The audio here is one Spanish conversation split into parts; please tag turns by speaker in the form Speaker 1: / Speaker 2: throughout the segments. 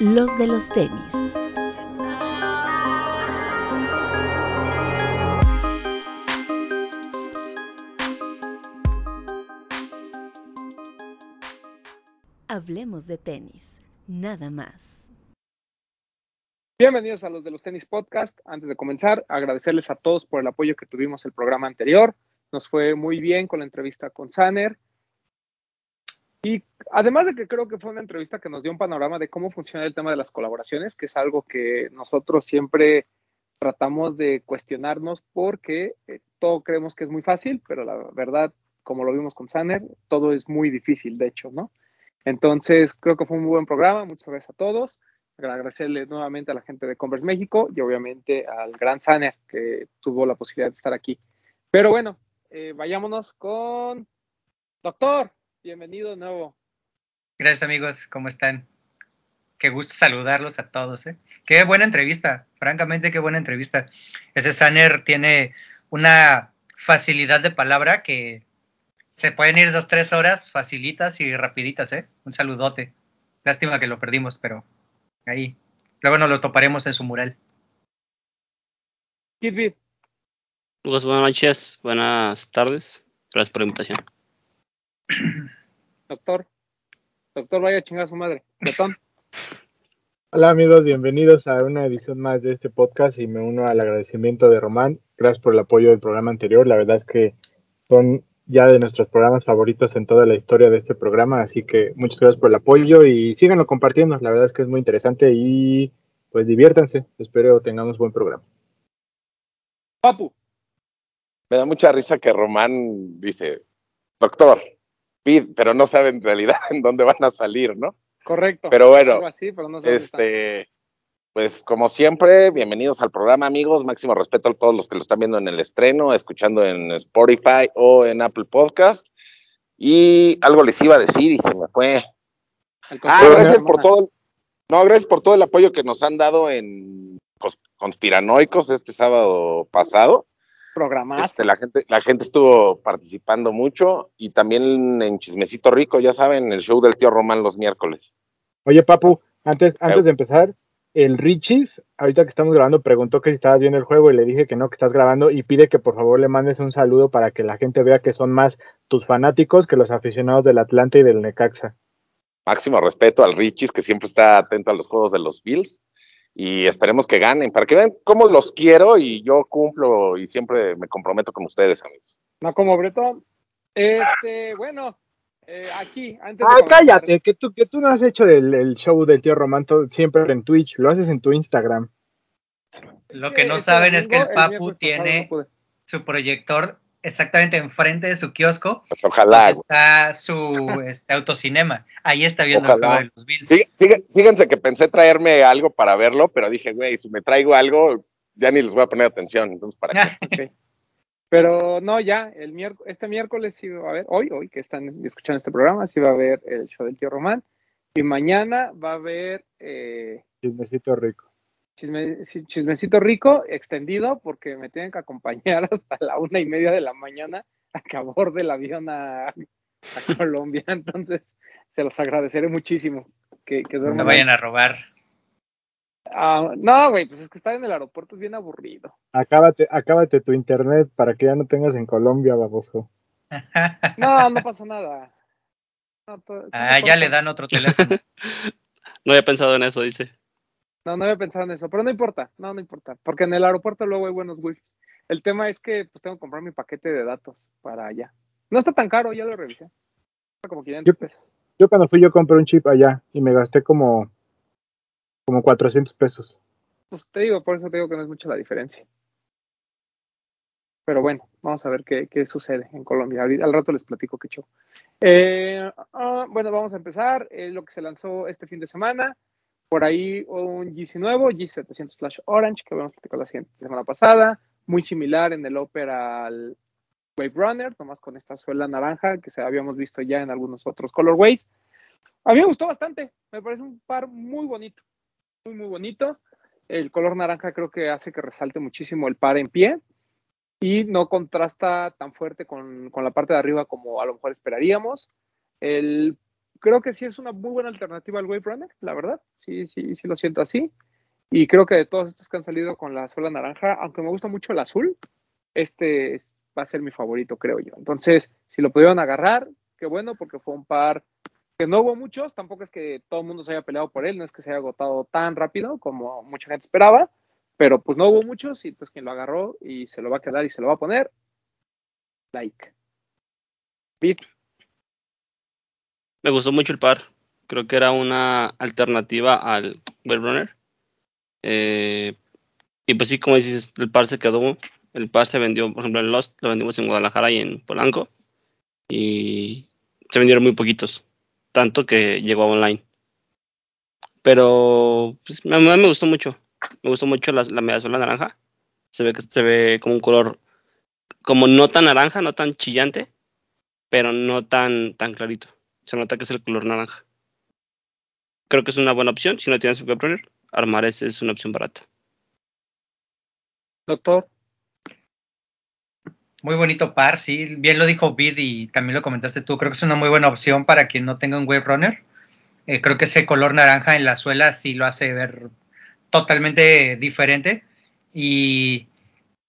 Speaker 1: los de los tenis. Hablemos de tenis, nada más.
Speaker 2: Bienvenidos a los de los tenis podcast. Antes de comenzar, agradecerles a todos por el apoyo que tuvimos el programa anterior. Nos fue muy bien con la entrevista con Saner. Y además de que creo que fue una entrevista que nos dio un panorama de cómo funciona el tema de las colaboraciones, que es algo que nosotros siempre tratamos de cuestionarnos porque eh, todo creemos que es muy fácil, pero la verdad, como lo vimos con Saner, todo es muy difícil, de hecho, ¿no? Entonces, creo que fue un muy buen programa. Muchas gracias a todos. Agradecerle nuevamente a la gente de Converse México y obviamente al gran Saner que tuvo la posibilidad de estar aquí. Pero bueno, eh, vayámonos con Doctor. Bienvenido de nuevo.
Speaker 3: Gracias amigos, ¿cómo están? Qué gusto saludarlos a todos. ¿eh? Qué buena entrevista, francamente qué buena entrevista. Ese Saner tiene una facilidad de palabra que se pueden ir esas tres horas facilitas y rapiditas, ¿eh? Un saludote. Lástima que lo perdimos, pero ahí. Luego nos lo toparemos en su mural.
Speaker 2: Kirby.
Speaker 4: Buenas noches, buenas tardes. Gracias por la invitación.
Speaker 2: Doctor. Doctor, vaya a chingar a su madre.
Speaker 5: Hola amigos, bienvenidos a una edición más de este podcast y me uno al agradecimiento de Román. Gracias por el apoyo del programa anterior. La verdad es que son ya de nuestros programas favoritos en toda la historia de este programa, así que muchas gracias por el apoyo y síganlo compartiendo. La verdad es que es muy interesante y pues diviértanse. Espero tengamos buen programa.
Speaker 2: Papu.
Speaker 6: Me da mucha risa que Román dice, doctor, pero no sabe en realidad en dónde van a salir, ¿no?
Speaker 2: Correcto.
Speaker 6: Pero bueno, este, pues como siempre, bienvenidos al programa, amigos. Máximo respeto a todos los que lo están viendo en el estreno, escuchando en Spotify o en Apple Podcast. Y algo les iba a decir y se me fue. Ah, gracias por todo. No, gracias por todo el apoyo que nos han dado en Conspiranoicos este sábado pasado.
Speaker 2: Programaste.
Speaker 6: Este, la, gente, la gente estuvo participando mucho y también en Chismecito Rico, ya saben, el show del tío Román los miércoles.
Speaker 5: Oye, Papu, antes, antes de empezar, el Richis, ahorita que estamos grabando, preguntó que si estabas viendo el juego y le dije que no, que estás grabando y pide que por favor le mandes un saludo para que la gente vea que son más tus fanáticos que los aficionados del Atlante y del Necaxa.
Speaker 6: Máximo respeto al Richis, que siempre está atento a los juegos de los Bills y esperemos que ganen, para que vean cómo los quiero y yo cumplo y siempre me comprometo con ustedes, amigos.
Speaker 2: No como Bretón. Este, bueno, eh, aquí, antes
Speaker 5: ah, cállate, que tú, que tú no has hecho el, show del tío Romanto siempre en Twitch, lo haces en tu Instagram.
Speaker 3: Lo que no saben es que el Papu tiene su proyector exactamente enfrente de su kiosco.
Speaker 6: Pues ojalá.
Speaker 3: Está su este, autocinema. Ahí está viendo el juego de los Bills.
Speaker 6: Fíjense que pensé traerme algo para verlo, pero dije, güey, si me traigo algo, ya ni les voy a poner atención. Entonces, ¿para qué?
Speaker 2: Pero no, ya, el miércoles, este miércoles sí va a haber, hoy, hoy que están escuchando este programa, sí va a haber el show del tío Román. Y mañana va a haber... Eh,
Speaker 5: chismecito rico.
Speaker 2: Chismecito rico, extendido, porque me tienen que acompañar hasta la una y media de la mañana a que aborde el avión a, Colombia. Entonces, se los agradeceré muchísimo. Que, que
Speaker 3: no vayan a robar.
Speaker 2: Ah, no, güey, pues es que estar en el aeropuerto es bien aburrido.
Speaker 5: Acábate, acábate tu internet para que ya no tengas en Colombia, baboso.
Speaker 2: No, no pasa nada.
Speaker 3: ah, ya le dan otro teléfono.
Speaker 4: no había pensado en eso, dice.
Speaker 2: No, no había pensado en eso, pero no importa, no, no importa, porque en el aeropuerto luego hay buenos wifi. El tema es que pues tengo que comprar mi paquete de datos para allá. No está tan caro, ya lo revisé. Como 500 pesos.
Speaker 5: Yo cuando fui yo compré un chip allá y me gasté como como 400 pesos.
Speaker 2: Pues te digo, por eso te digo que no es mucha la diferencia. Pero bueno, vamos a ver qué, sucede en Colombia. Al, rato les platico qué show. Eh, ah, bueno, vamos a empezar. Eh, lo que se lanzó este fin de semana. Por ahí un GC nuevo, G700 Flash Orange, que habíamos platicado la semana pasada. Muy similar en el Opera al Wave Runner, nomás con esta suela naranja que se habíamos visto ya en algunos otros colorways. A mí me gustó bastante. Me parece un par muy bonito muy, muy bonito. El color naranja creo que hace que resalte muchísimo el par en pie y no contrasta tan fuerte con, la parte de arriba como a lo mejor esperaríamos. El creo que sí es una muy buena alternativa al Wave Runner, la verdad. Sí, sí, sí lo siento así. Y creo que de todos estos que han salido con la suela naranja, aunque me gusta mucho el azul, este va a ser mi favorito, creo yo. Entonces, si lo pudieron agarrar, qué bueno, porque fue un par que no hubo muchos, tampoco es que todo el mundo se haya peleado por él, no es que se haya agotado tan rápido como mucha gente esperaba, pero pues no hubo muchos y entonces quien lo agarró y se lo va a quedar y se lo va a poner, like. Beat.
Speaker 4: Me gustó mucho el par. Creo que era una alternativa al Web Runner. Eh, y pues sí, como dices, el par se quedó. El par se vendió, por ejemplo, en Lost lo vendimos en Guadalajara y en Polanco. Y se vendieron muy poquitos. Tanto que llegó online. Pero pues, a mí me gustó mucho. Me gustó mucho la, la naranja. Se ve que se ve como un color como no tan naranja, no tan chillante, pero no tan, tan clarito. Se nota que es el color naranja. Creo que es una buena opción. Si no tienes que poner, armar ese es una opción barata.
Speaker 2: Doctor.
Speaker 3: Muy bonito par, sí. Bien lo dijo Bid y también lo comentaste tú. Creo que es una muy buena opción para quien no tenga un wave runner. Eh, creo que ese color naranja en la suela sí lo hace ver totalmente diferente. Y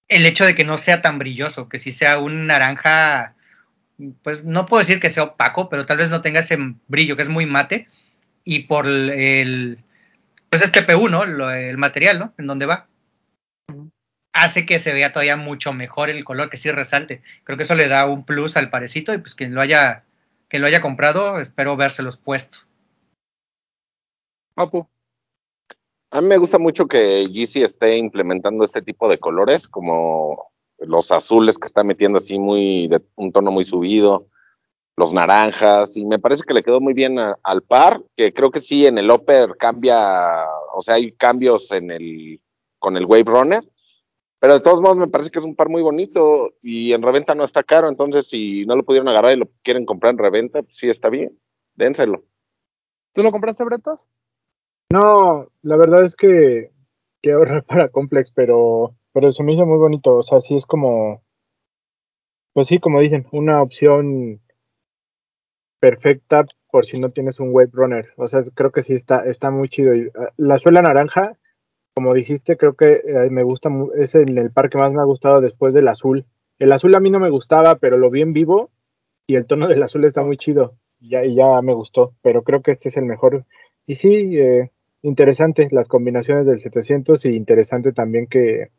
Speaker 3: el hecho de que no sea tan brilloso, que si sea un naranja, pues no puedo decir que sea opaco, pero tal vez no tenga ese brillo, que es muy mate. Y por el, pues este PU, ¿no? el material, ¿no? En donde va hace que se vea todavía mucho mejor el color, que sí resalte. Creo que eso le da un plus al parecito y pues quien lo haya, que lo haya comprado, espero vérselos puesto.
Speaker 2: Papu.
Speaker 6: A mí me gusta mucho que GC esté implementando este tipo de colores, como los azules que está metiendo así muy de un tono muy subido, los naranjas, y me parece que le quedó muy bien al par, que creo que sí en el upper cambia, o sea, hay cambios en el con el Wave Runner, pero de todos modos me parece que es un par muy bonito y en reventa no está caro, entonces si no lo pudieron agarrar y lo quieren comprar en reventa, pues sí está bien, dénselo.
Speaker 2: ¿Tú lo compraste, Bretos?
Speaker 5: No, la verdad es que que ahorrar para Complex, pero pero se me hizo muy bonito, o sea, sí es como pues sí, como dicen, una opción perfecta por si no tienes un wave runner. O sea, creo que sí está está muy chido. Ah, la suela naranja como dijiste, creo que eh, me gusta, es el, par que más me ha gustado después del azul. El azul a mí no me gustaba, pero lo vi en vivo y el tono del azul está muy chido. Y ya, y ya me gustó, pero creo que este es el mejor. Y sí, eh, interesante las combinaciones del 700 y interesante también que,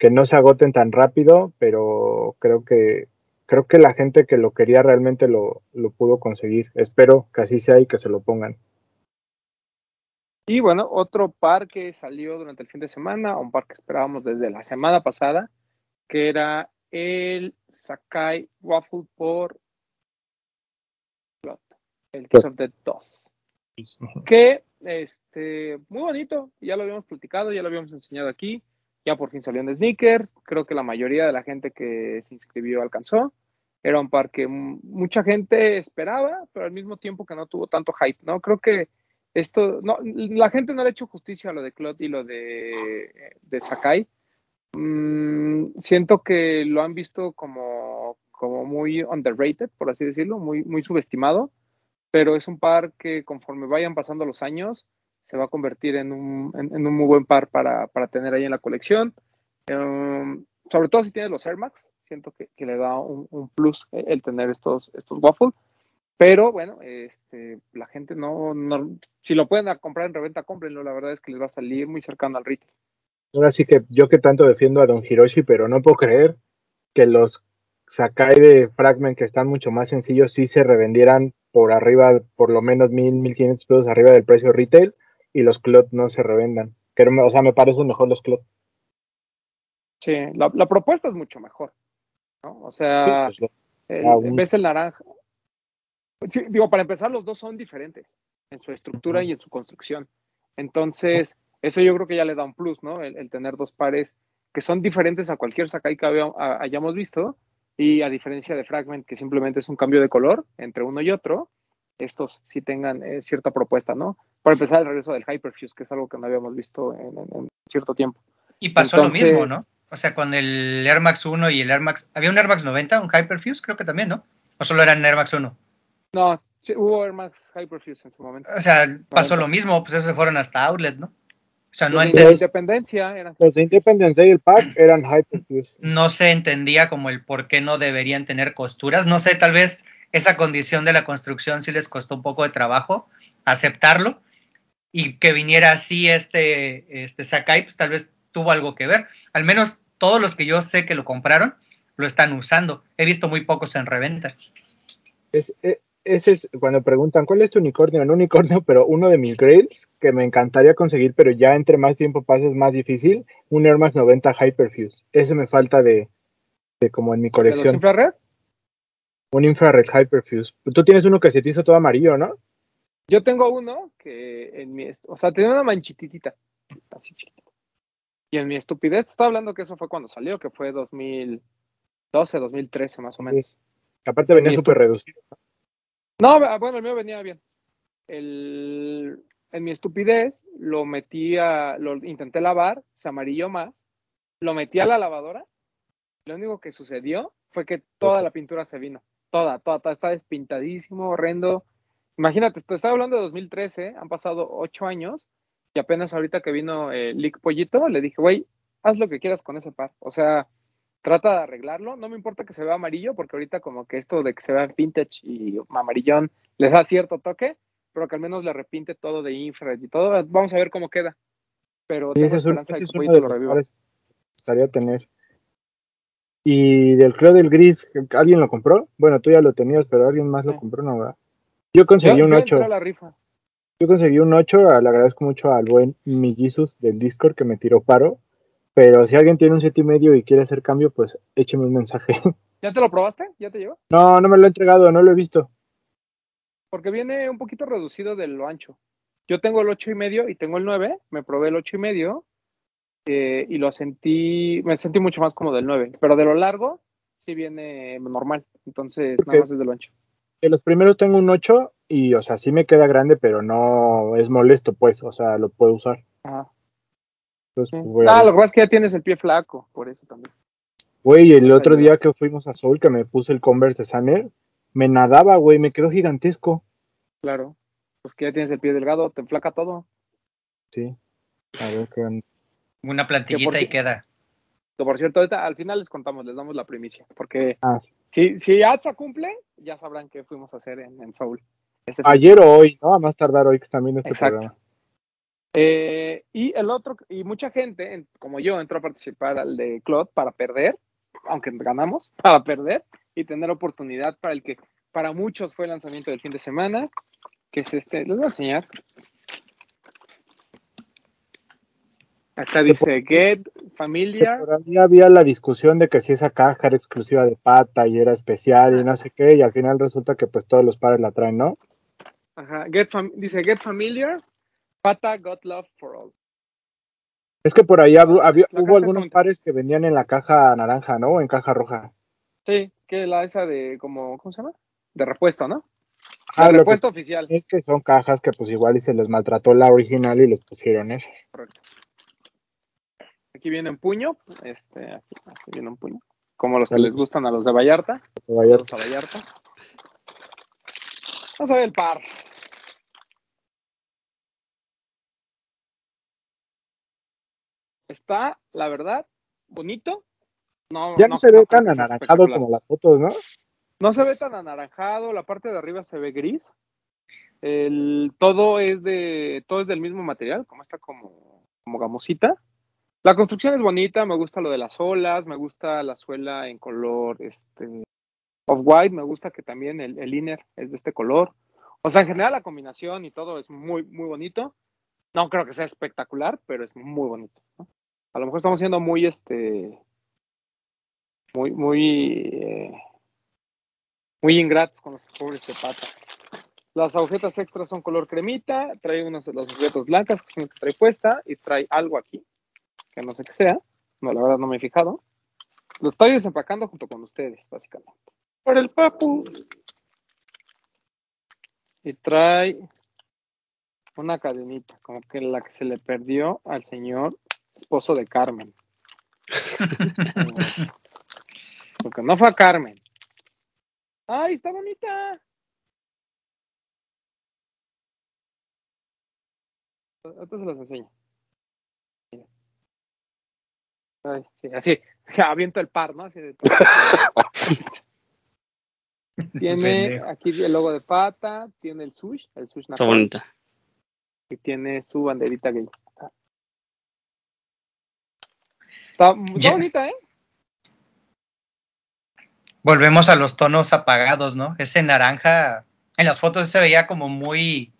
Speaker 5: que no se agoten tan rápido, pero creo que creo que la gente que lo quería realmente lo, lo pudo conseguir. Espero que así sea y que se lo pongan.
Speaker 2: Y bueno, otro par que salió durante el fin de semana, un par que esperábamos desde la semana pasada, que era el Sakai Waffle por el Kiss of the 2. Que, este, muy bonito, ya lo habíamos platicado, ya lo habíamos enseñado aquí, ya por fin salió en sneakers, creo que la mayoría de la gente que se inscribió alcanzó. Era un par que mucha gente esperaba, pero al mismo tiempo que no tuvo tanto hype, ¿no? Creo que esto, no, la gente no le ha hecho justicia a lo de Clot y lo de, de Sakai. Mm, siento que lo han visto como, como muy underrated, por así decirlo, muy, muy subestimado, pero es un par que conforme vayan pasando los años se va a convertir en un, en, un muy buen par para, para, tener ahí en la colección. Um, sobre todo si tienes los Air Max, siento que, que le da un, un, plus el tener estos, estos waffles. Pero bueno, este, la gente no, no, si lo pueden comprar en reventa, cómprenlo. La verdad es que les va a salir muy cercano al retail.
Speaker 5: Ahora sí que yo que tanto defiendo a Don Hiroshi, pero no puedo creer que los Sakai de Fragment, que están mucho más sencillos, sí se revendieran por arriba, por lo menos mil, mil quinientos pesos arriba del precio retail y los Clot no se revendan. o sea, me parecen mejor los Clot.
Speaker 2: Sí, la, la, propuesta es mucho mejor. ¿no? O sea, sí, pues, el, ves el naranja, Sí, digo, para empezar, los dos son diferentes en su estructura y en su construcción. Entonces, eso yo creo que ya le da un plus, ¿no? El, tener dos pares que son diferentes a cualquier Sakai que hayamos visto. Y a diferencia de Fragment, que simplemente es un cambio de color entre uno y otro, estos sí tengan eh, cierta propuesta, ¿no? Para empezar, el regreso del Hyperfuse, que es algo que no habíamos visto en, cierto tiempo.
Speaker 3: Y pasó lo mismo, ¿no? O sea, con el Air Max 1 y el Air Max. Había un Air Max 90, un Hyperfuse, creo que también, ¿no? ¿O solo era el Air Max 1?
Speaker 2: No, Sí, hubo Air Max Hyperfuse en su momento.
Speaker 3: O sea, pasó lo mismo, pues esos se fueron hasta Outlet, ¿no? O sea, no,
Speaker 2: Los de
Speaker 3: enten-
Speaker 2: Independencia eran.
Speaker 5: Los de Independence Day y el pack eran Hyperfuse.
Speaker 3: no se entendía como el por qué no deberían tener costuras. No sé, tal vez esa condición de la construcción sí les costó un poco de trabajo aceptarlo y que viniera así este, este Sakai, pues tal vez tuvo algo que ver. Al menos todos los que yo sé que lo compraron lo están usando. He visto muy pocos en reventa.
Speaker 5: Es, e- ese es cuando preguntan cuál es tu unicornio, no unicornio, pero uno de mis grails que me encantaría conseguir, pero ya entre más tiempo pasa es más difícil, un Air Max 90 Hyperfuse. Ese me falta de, de como en mi
Speaker 2: ¿De los
Speaker 5: colección. Un infrared Hyperfuse. Tú tienes uno que se te hizo todo amarillo, ¿no?
Speaker 2: Yo tengo uno que en mi, o sea, tenía una manchititita, así chiquitita. Y en mi estupidez, te estaba hablando que eso fue cuando salió, que fue 2012, 2013 más o menos.
Speaker 5: Aparte venía súper reducido.
Speaker 2: No, ah, bueno, el mío venía bien. El, en mi estupidez lo metí a, lo intenté lavar, se amarilló más, lo metí a la lavadora. Lo único que sucedió fue que toda la pintura se vino, toda, toda, toda, está despintadísimo, horrendo. Imagínate, te estaba hablando de 2013, han pasado ocho años y apenas ahorita que vino eh, Lick Pollito, le dije, güey, haz lo que quieras con ese par. O sea, trata de arreglarlo. No me importa que se vea amarillo, porque ahorita como que esto de que se vea vintage y amarillón les da cierto toque, pero que al menos le repinte todo de infrared y todo. Vamos a ver cómo queda. Pero
Speaker 5: Sí,
Speaker 2: tengo
Speaker 5: ese es, un-
Speaker 2: esperanza
Speaker 5: ese
Speaker 2: de
Speaker 5: es
Speaker 2: que
Speaker 5: uno
Speaker 2: lo reviva.
Speaker 5: tener. Y del Club del Gris, ¿alguien lo compró? Bueno, tú ya lo tenías, pero alguien más lo compró, ¿no? ¿verdad? Yo conseguí
Speaker 2: Yo,
Speaker 5: un
Speaker 2: yo
Speaker 5: 8.
Speaker 2: entré a la rifa.
Speaker 5: Yo conseguí un 8, le agradezco mucho al buen mi Jesus del Discord que me tiró paro. Pero si alguien tiene un 7 y medio y quiere hacer cambio, pues écheme un mensaje.
Speaker 2: ¿Ya te lo probaste? ¿Ya te llegó?
Speaker 5: No, no me lo he entregado, no lo he visto.
Speaker 2: Porque viene un poquito reducido de lo ancho. Yo tengo el ocho y medio y tengo el 9, me probé el ocho y medio eh, y lo sentí, me sentí mucho más como del 9, pero de lo largo sí viene normal, entonces nada más es de lo ancho.
Speaker 5: De los primeros tengo un 8 y, o sea, sí me queda grande, pero no es molesto, pues, o sea, lo puedo usar.
Speaker 2: Ajá.
Speaker 5: Entonces,
Speaker 2: sí.
Speaker 5: pues,
Speaker 2: Ah, lo que pasa es que ya tienes el pie flaco, por eso también.
Speaker 5: Güey, el otro día que fuimos a Soul, que me puse el Converse de Saner, me nadaba, güey, me quedó gigantesco.
Speaker 2: Claro. Pues que ya tienes el pie delgado, te enflaca todo.
Speaker 5: Sí. A ver qué onda.
Speaker 3: Una plantillita y queda.
Speaker 2: Que, por cierto, ahorita al final les contamos, les damos la primicia, porque
Speaker 5: Ah, sí.
Speaker 2: si, si ATSA cumple, ya sabrán qué fuimos a hacer en, en Soul. Este fin
Speaker 5: Ayer o hoy, ¿no? A más tardar hoy que también este
Speaker 2: Exacto.
Speaker 5: programa.
Speaker 2: Eh, y el otro, y mucha gente, en- como yo, entró a participar al de Cloud para perder, aunque ganamos, para perder y tener oportunidad para el que para muchos fue el lanzamiento del fin de semana, que es este, les voy a enseñar. Acá dice Get
Speaker 5: Que
Speaker 2: Familiar.
Speaker 5: por ahí había la discusión de que si esa caja era exclusiva de pata y era especial y no sé qué, y al final resulta que pues todos los pares la traen, ¿no?
Speaker 2: Ajá, Get Fam- dice Get Familiar, Pata Got Love for All.
Speaker 5: Es que por ahí había- hubo algunos pares que venían en la caja naranja, ¿no? O en caja roja.
Speaker 2: Sí, que la esa de como, ¿cómo se llama? De repuesto, ¿no?
Speaker 5: Ah,
Speaker 2: De repuesto oficial.
Speaker 5: es que son cajas que pues igual y se les maltrató la original y les pusieron esas.
Speaker 2: Correcto. Aquí viene un puño, este, aquí, aquí viene un puño, como los que les gustan a los de Vallarta,
Speaker 5: De Vallarta.
Speaker 2: los a Vallarta. Vamos a ver el par. Está, la verdad, bonito. No,
Speaker 5: Ya no, se ve tan anaranjado como las fotos, ¿no?
Speaker 2: No se ve tan anaranjado, la parte de arriba se ve gris. El, todo es de, todo es del mismo material, como esta como, como gamosita. La construcción es bonita, me gusta lo de las olas, me gusta la suela en color este off white, me gusta que también el, inner es de este color. O sea, en general la combinación y todo es muy, muy bonito. No creo que sea espectacular, pero es muy bonito. A lo mejor estamos siendo muy, este, muy, muy, eh, muy ingratos con los pobres de pata. Las agujetas extras son color cremita, trae unas las agujetas blancas que trae puesta y trae algo aquí, que no sé qué sea, no, la verdad no me he fijado. Lo estoy desempacando junto con ustedes, básicamente. Por el papu. Y trae una cadenita, como que la que se le perdió al señor esposo de Carmen. Porque no fue a Carmen. ¡Ay, está bonita! Ahorita se las enseño. Ay, sí, así, aviento el par, ¿no? Así de tiene aquí el logo de pata, tiene el sush, el sush
Speaker 4: Está bonita.
Speaker 2: y tiene su banderita gay. Está, está
Speaker 3: Ya.
Speaker 2: bonita, ¿eh?
Speaker 3: Volvemos a los tonos apagados, ¿no? Ese naranja, en las fotos se veía como muy,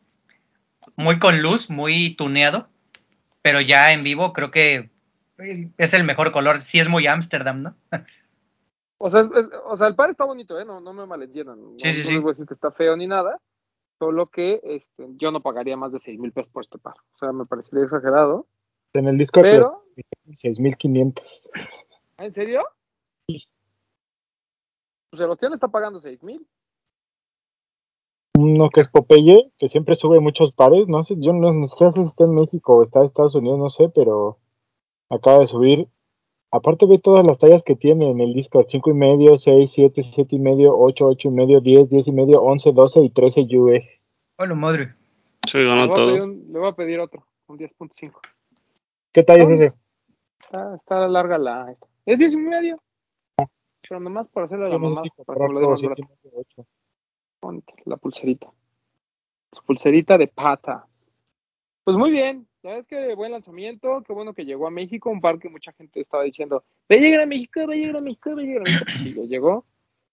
Speaker 3: muy con luz, muy tuneado, pero ya en vivo creo que es el mejor color. Sí es muy Ámsterdam, ¿no?
Speaker 2: O sea, es- es- o sea, el par está bonito, ¿eh? No, no me malentiendan. No,
Speaker 3: Sí, sí,
Speaker 2: no
Speaker 3: sí.
Speaker 2: les voy a decir que está feo ni nada. Solo que este, yo no pagaría más de 6 mil pesos por este par. O sea, me parecería exagerado.
Speaker 5: En el Discord
Speaker 2: Pero,
Speaker 5: 6500.
Speaker 2: ¿en serio?
Speaker 5: Sí.
Speaker 2: Pues Sebastián está pagando 6 mil.
Speaker 5: Uno que es Popeye, que siempre sube muchos pares, no sé, yo no, no sé si está en México o está en Estados Unidos, no sé, pero acaba de subir. Aparte ve todas las tallas que tiene en el Discord, 5 y medio, 6, 7, 7 y medio, 8, 8 y medio, 10, 10 y medio, 11, 12 y 13 US.
Speaker 3: Hola, madre.
Speaker 4: Se
Speaker 2: Le,
Speaker 4: ganó
Speaker 2: voy a pedir
Speaker 4: todo.
Speaker 2: un- le voy a pedir otro, un 10.5.
Speaker 5: ¿Qué talla es
Speaker 2: Ah.
Speaker 5: ese?
Speaker 2: Está, está larga la. esta. Es 10 y medio. Pero nomás por hacerle la
Speaker 5: Yo no sé
Speaker 2: mamá, para que lo
Speaker 5: siete medio.
Speaker 2: Ponte la pulserita. Su pulserita de pata. Pues muy bien. La verdad es que buen lanzamiento. Qué bueno que llegó a México. Un par que mucha gente estaba diciendo: Va a llegar a México, va a llegar a México, va a llegar a México. Pues sí, ya llegó.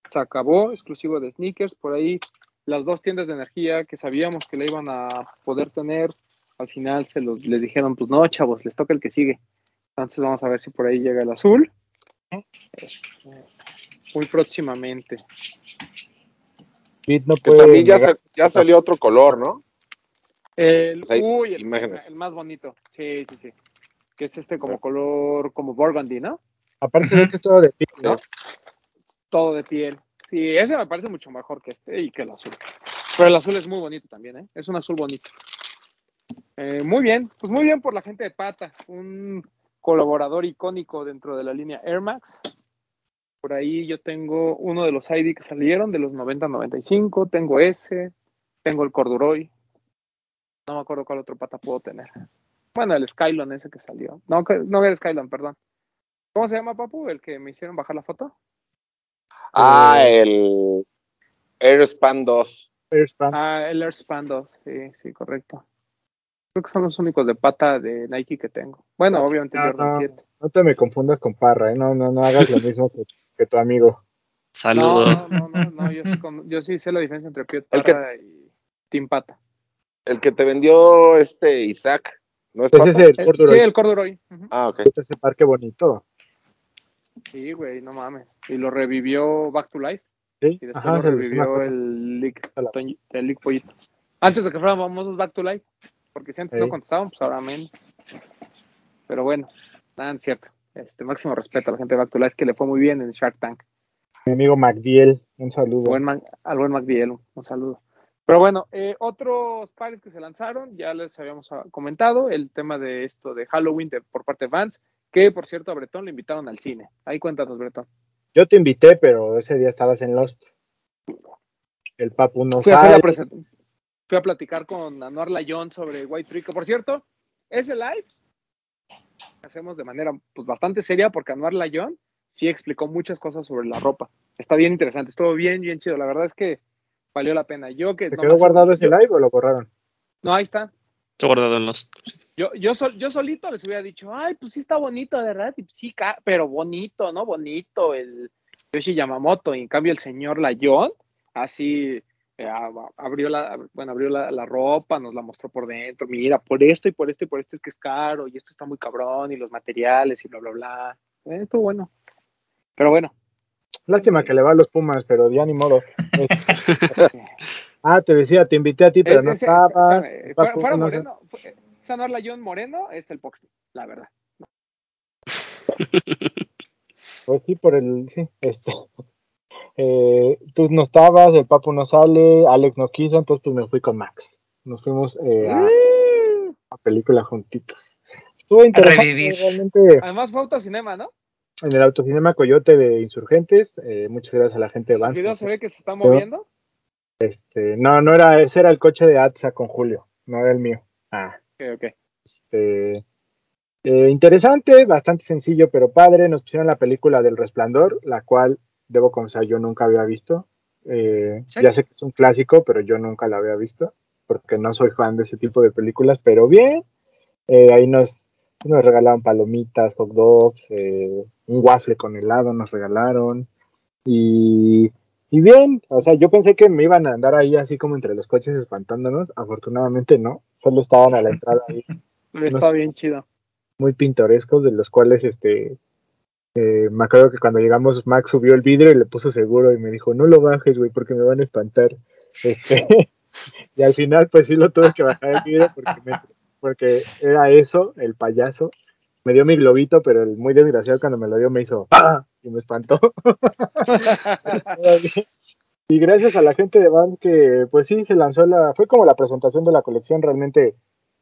Speaker 2: Se acabó. Exclusivo de sneakers. Por ahí las dos tiendas de energía que sabíamos que le iban a poder tener. Al final se los, les dijeron: Pues no, chavos, les toca el que sigue. Entonces vamos a ver si por ahí llega el azul. Este, muy próximamente.
Speaker 5: No
Speaker 6: Que
Speaker 5: puede
Speaker 6: también ya,
Speaker 5: negar-
Speaker 6: sa- ya salió otro color, ¿no?
Speaker 2: El,
Speaker 6: Pues hay
Speaker 2: uy, el,
Speaker 6: imágenes.
Speaker 2: el más bonito. Sí, sí, sí. Que es este como color, como burgundy, ¿no?
Speaker 5: Aparte se ve que es todo de piel, ¿no?
Speaker 2: Todo de piel. Sí, ese me parece mucho mejor que este y que el azul. Pero el azul es muy bonito también, ¿eh? Es un azul bonito. Eh, muy bien, pues muy bien por la gente de Pata, un colaborador icónico dentro de la línea Air Max. Por ahí yo tengo uno de los ID que salieron, de los 90-95, tengo ese, tengo el Corduroy, no me acuerdo cuál otro pata puedo tener. Bueno, el Skylon ese que salió. No, no era el Skylon, perdón. ¿Cómo se llama, Papu? El que me hicieron bajar la foto.
Speaker 6: Ah, el Airspan 2.
Speaker 5: Airspan.
Speaker 2: Ah, el Airspan 2, sí, sí, correcto. Creo que son los únicos de pata de Nike que tengo. Bueno, obviamente el
Speaker 5: No,
Speaker 2: Jordan
Speaker 5: no,
Speaker 2: 7.
Speaker 5: no te me confundas con Parra, ¿eh? No, no, no hagas lo mismo que, que tu amigo.
Speaker 4: Saludo.
Speaker 2: No, no, no, no, yo sí, con- yo sí sé la diferencia entre Piet
Speaker 6: que-
Speaker 2: Parra y Team Pata.
Speaker 6: El que te vendió este Isaac. ¿No es
Speaker 5: Pues ese es el
Speaker 2: El-
Speaker 5: Corduroy.
Speaker 2: sí, el Corduroy.
Speaker 6: Ah, ok.
Speaker 5: Ese parque bonito.
Speaker 2: Sí, güey, no mames. Y lo revivió Back to Life.
Speaker 5: Sí,
Speaker 2: Y después
Speaker 5: ajá,
Speaker 2: lo revivió el. Toñ- el Leak Pollito. Antes de que fueran famosos Back to Life. Porque si antes no
Speaker 5: Ey.
Speaker 2: contestaban, pues ahora menos. Pero bueno, nada, es cierto. Este, máximo respeto a la gente de Back to Life que le fue muy bien en Shark Tank.
Speaker 5: Mi amigo MacDiel, un saludo.
Speaker 2: Buen man- al buen McDiel, un saludo. Pero bueno, eh, otros pares que se lanzaron, ya les habíamos ah, comentado, el tema de esto de Halloween de- por parte de Vans, que por cierto a Bretón le invitaron al cine. Ahí cuéntanos, Bretón.
Speaker 5: Yo te invité, pero ese día estabas en Lost. El papu no
Speaker 2: Fui a, hacer la
Speaker 5: sale.
Speaker 2: present- fui a platicar con Anuar Layón sobre White Trick. Por cierto, ese live hacemos de manera pues, bastante seria porque Anuar Layón sí explicó muchas cosas sobre la ropa. Está bien interesante, estuvo bien, bien chido. La verdad es que valió la pena. Yo que
Speaker 5: ¿Se
Speaker 2: no
Speaker 5: quedó guardado ese
Speaker 2: yo-
Speaker 5: live o lo borraron?
Speaker 2: No, ahí está.
Speaker 4: Está guardado en los.
Speaker 2: Yo, yo, sol- yo solito les hubiera dicho, ay, pues sí está bonito, ¿verdad? Y sí, ca- pero bonito, ¿no? Bonito el Yoshi Yamamoto. Y en cambio el señor Layón, así eh, ab- abrió la, bueno, abrió la, la ropa, nos la mostró por dentro. Mira, por esto y por esto y por esto es que es caro y esto está muy cabrón y los materiales y bla, bla, bla. Eh, estuvo bueno. Pero bueno.
Speaker 5: Lástima que le va a los Pumas, pero ya ni modo. Ah, te decía, te invité a ti, pero no
Speaker 2: Ese-
Speaker 5: estabas.
Speaker 2: fuera,
Speaker 5: no.
Speaker 2: Moreno, Anuar Layón Moreno es el Poxy, la verdad.
Speaker 5: Pues sí, por el. Sí, este. Eh, tú no estabas, el papu no sale, Alex no quiso, entonces pues me fui con Max. Nos fuimos eh, a a película juntitos. Estuvo interesante,
Speaker 3: revivir.
Speaker 5: realmente
Speaker 2: Además fue autocinema, ¿no?
Speaker 5: En el autocinema Coyote de Insurgentes. eh, muchas gracias a la gente de
Speaker 2: El
Speaker 5: Vans.
Speaker 2: video se ve que se está moviendo.
Speaker 5: Este, no, no era, ese era el coche de Atsa con Julio, no era el mío. Ah,
Speaker 2: Ok, ok.
Speaker 5: Este, eh, interesante, bastante sencillo, pero padre. Nos pusieron la película del Resplandor, la cual, debo confesar, yo nunca había visto. Eh,
Speaker 3: ¿Sí?
Speaker 5: Ya sé que es un clásico, pero yo nunca la había visto, porque no soy fan de ese tipo de películas, pero bien. Eh, ahí nos, nos regalaron palomitas, hot dogs, eh, un waffle con helado nos regalaron. Y, y bien, o sea, yo pensé que me iban a andar ahí así como entre los coches espantándonos. Afortunadamente no, solo estaban a la entrada ahí
Speaker 2: Está bien chido.
Speaker 5: muy pintorescos, de los cuales este eh, me acuerdo que cuando llegamos Max subió el vidrio y le puso seguro y me dijo, no lo bajes, güey, porque me van a espantar. Este, y al final pues sí lo tuve que bajar el vidrio porque, me- porque era eso, el payaso. Me dio mi globito, pero el muy desgraciado cuando me lo dio me hizo ¡Ah! y me espantó. y gracias a la gente de Vans que pues sí se lanzó la, fue como la presentación de la colección, realmente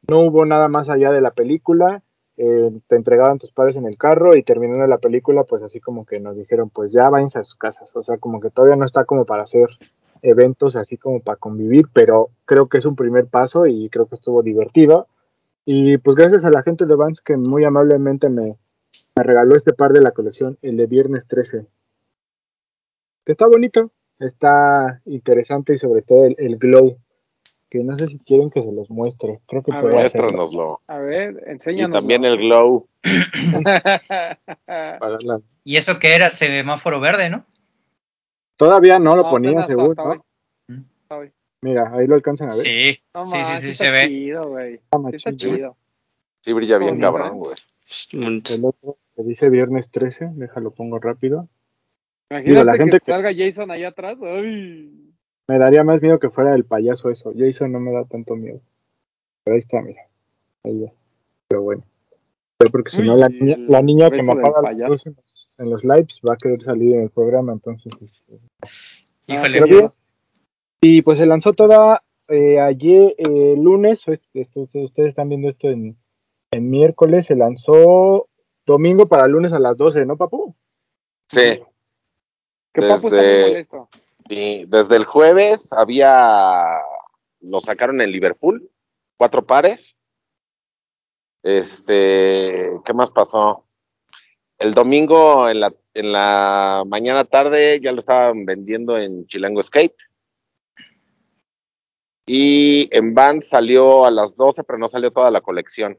Speaker 5: no hubo nada más allá de la película, eh, te entregaban tus padres en el carro y terminando la película pues así como que nos dijeron pues ya váyanse a sus casas, o sea como que todavía no está como para hacer eventos así como para convivir, pero creo que es un primer paso y creo que estuvo divertido. Y pues gracias a la gente de Vans que muy amablemente me, me regaló este par de la colección, el de viernes 13. Que está bonito, está interesante y sobre todo el, el glow, que no sé si quieren que se los muestre. Creo que
Speaker 2: A ver.
Speaker 6: Muéstranoslo.
Speaker 2: A ver,
Speaker 6: Y
Speaker 2: enséñanos.
Speaker 6: también el glow.
Speaker 3: ¿Y eso que era? Semáforo verde, ¿no?
Speaker 5: Todavía no lo ponía seguro, ¿no?
Speaker 2: hoy.
Speaker 5: Mira, ahí lo alcanzan a ver.
Speaker 3: Sí,
Speaker 2: No
Speaker 3: sí, sí, sí,
Speaker 2: está
Speaker 3: se ve.
Speaker 2: chido, güey.
Speaker 5: Está
Speaker 2: Sí está chido.
Speaker 6: Sí, brilla bien
Speaker 2: Bonito,
Speaker 6: cabrón, güey.
Speaker 5: El otro que dice viernes 13, déjalo pongo rápido.
Speaker 2: Imagínate
Speaker 5: la gente
Speaker 2: que,
Speaker 5: que-
Speaker 2: salga Jason allá atrás. Ay.
Speaker 5: Me daría más miedo que fuera el payaso eso. Jason no me da tanto miedo. Pero ahí está, mira. Ahí ya. Pero bueno. Pero porque si
Speaker 2: Uy,
Speaker 5: no, la niña, la niña que me apaga en los, en los lives va a querer salir en el programa, entonces. este,
Speaker 3: Híjole, pues,
Speaker 5: Y pues se lanzó toda eh, ayer, eh, lunes, o est- esto- esto- ustedes están viendo esto en, en miércoles, se lanzó domingo para lunes a las 12, ¿no, papu?
Speaker 6: Sí.
Speaker 2: Que Papu está muy
Speaker 6: Desde-
Speaker 2: molesto.
Speaker 6: Desde el jueves había, lo sacaron en Liverpool, cuatro pares. Este, ¿qué más pasó? El domingo en la, en la mañana tarde ya lo estaban vendiendo en Chilango Skate. Y en Van salió a las 12, pero no salió toda la colección.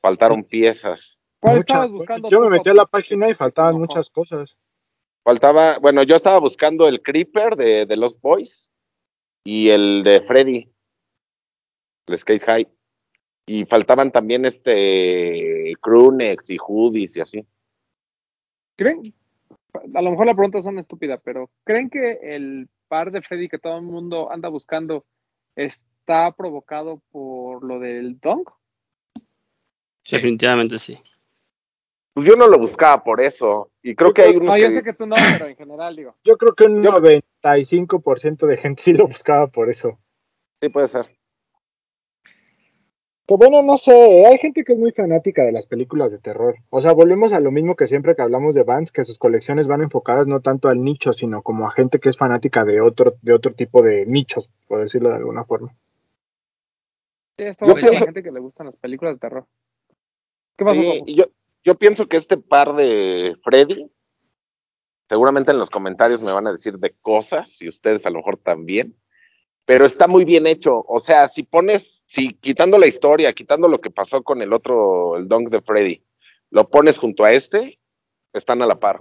Speaker 6: Faltaron piezas.
Speaker 2: ¿Cuál
Speaker 5: Mucha-
Speaker 2: estabas buscando?
Speaker 5: Yo
Speaker 2: tú,
Speaker 5: me metí a la página y faltaban
Speaker 2: Ojo.
Speaker 5: muchas cosas.
Speaker 6: Faltaba, bueno, yo estaba buscando el Creeper de, de Los Boys y el de Freddy, el Skate High. Y faltaban también este Crewnex y hoodies y así.
Speaker 2: ¿Creen? A lo mejor la pregunta son estúpida, pero ¿creen que el par de Freddy que todo el mundo anda buscando está provocado por lo del Dunk?
Speaker 4: Definitivamente sí.
Speaker 6: Pues yo no lo buscaba por eso. Y creo que hay unos
Speaker 2: No, yo
Speaker 6: que-
Speaker 2: sé que tú no, pero en general digo.
Speaker 5: Yo creo que un
Speaker 6: Yo-
Speaker 5: 95% de gente sí lo buscaba por eso.
Speaker 6: sí puede ser.
Speaker 5: Que bueno, no sé, hay gente que es muy fanática de las películas de terror. O sea, volvemos a lo mismo que siempre que hablamos de Vans, que sus colecciones van enfocadas no tanto al nicho, sino como a gente que es fanática de otro, de otro tipo de nichos, por decirlo de alguna forma.
Speaker 2: Sí, esto
Speaker 6: Yo
Speaker 2: va para la
Speaker 6: pienso-
Speaker 2: gente que le gustan las películas de terror. ¿Qué pasó,
Speaker 6: Sí,
Speaker 2: Papu?
Speaker 6: y yo, yo pienso que este par de Freddy, seguramente en los comentarios me van a decir de cosas, y ustedes a lo mejor también, pero está muy bien hecho. O sea, si pones, si quitando la historia, quitando lo que pasó con el otro, el Dunk de Freddy, lo pones junto a este, están a la par.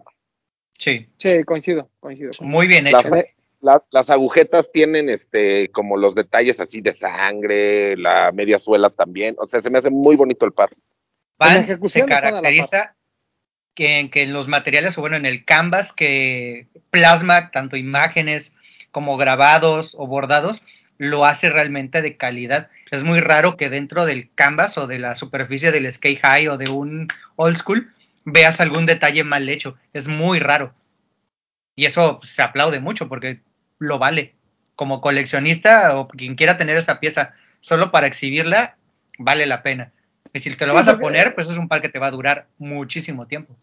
Speaker 3: sí,
Speaker 2: Sí, coincido, coincido. coincido.
Speaker 3: muy bien hecho.
Speaker 6: Las, la- las agujetas tienen este como los detalles así de sangre, la media suela también. O sea, se me hace muy bonito el par.
Speaker 2: Ejecución
Speaker 3: se caracteriza que, en que en los materiales, o bueno, en el canvas que plasma tanto imágenes como grabados o bordados, lo hace realmente de calidad. Es muy raro que dentro del canvas o de la superficie del skate high o de un old school veas algún detalle mal hecho. Es muy raro. Y eso se aplaude mucho porque lo vale. Como coleccionista o quien quiera tener esa pieza solo para exhibirla, vale la pena. Y si te lo vas a poner, pues es un par que te va a durar muchísimo tiempo.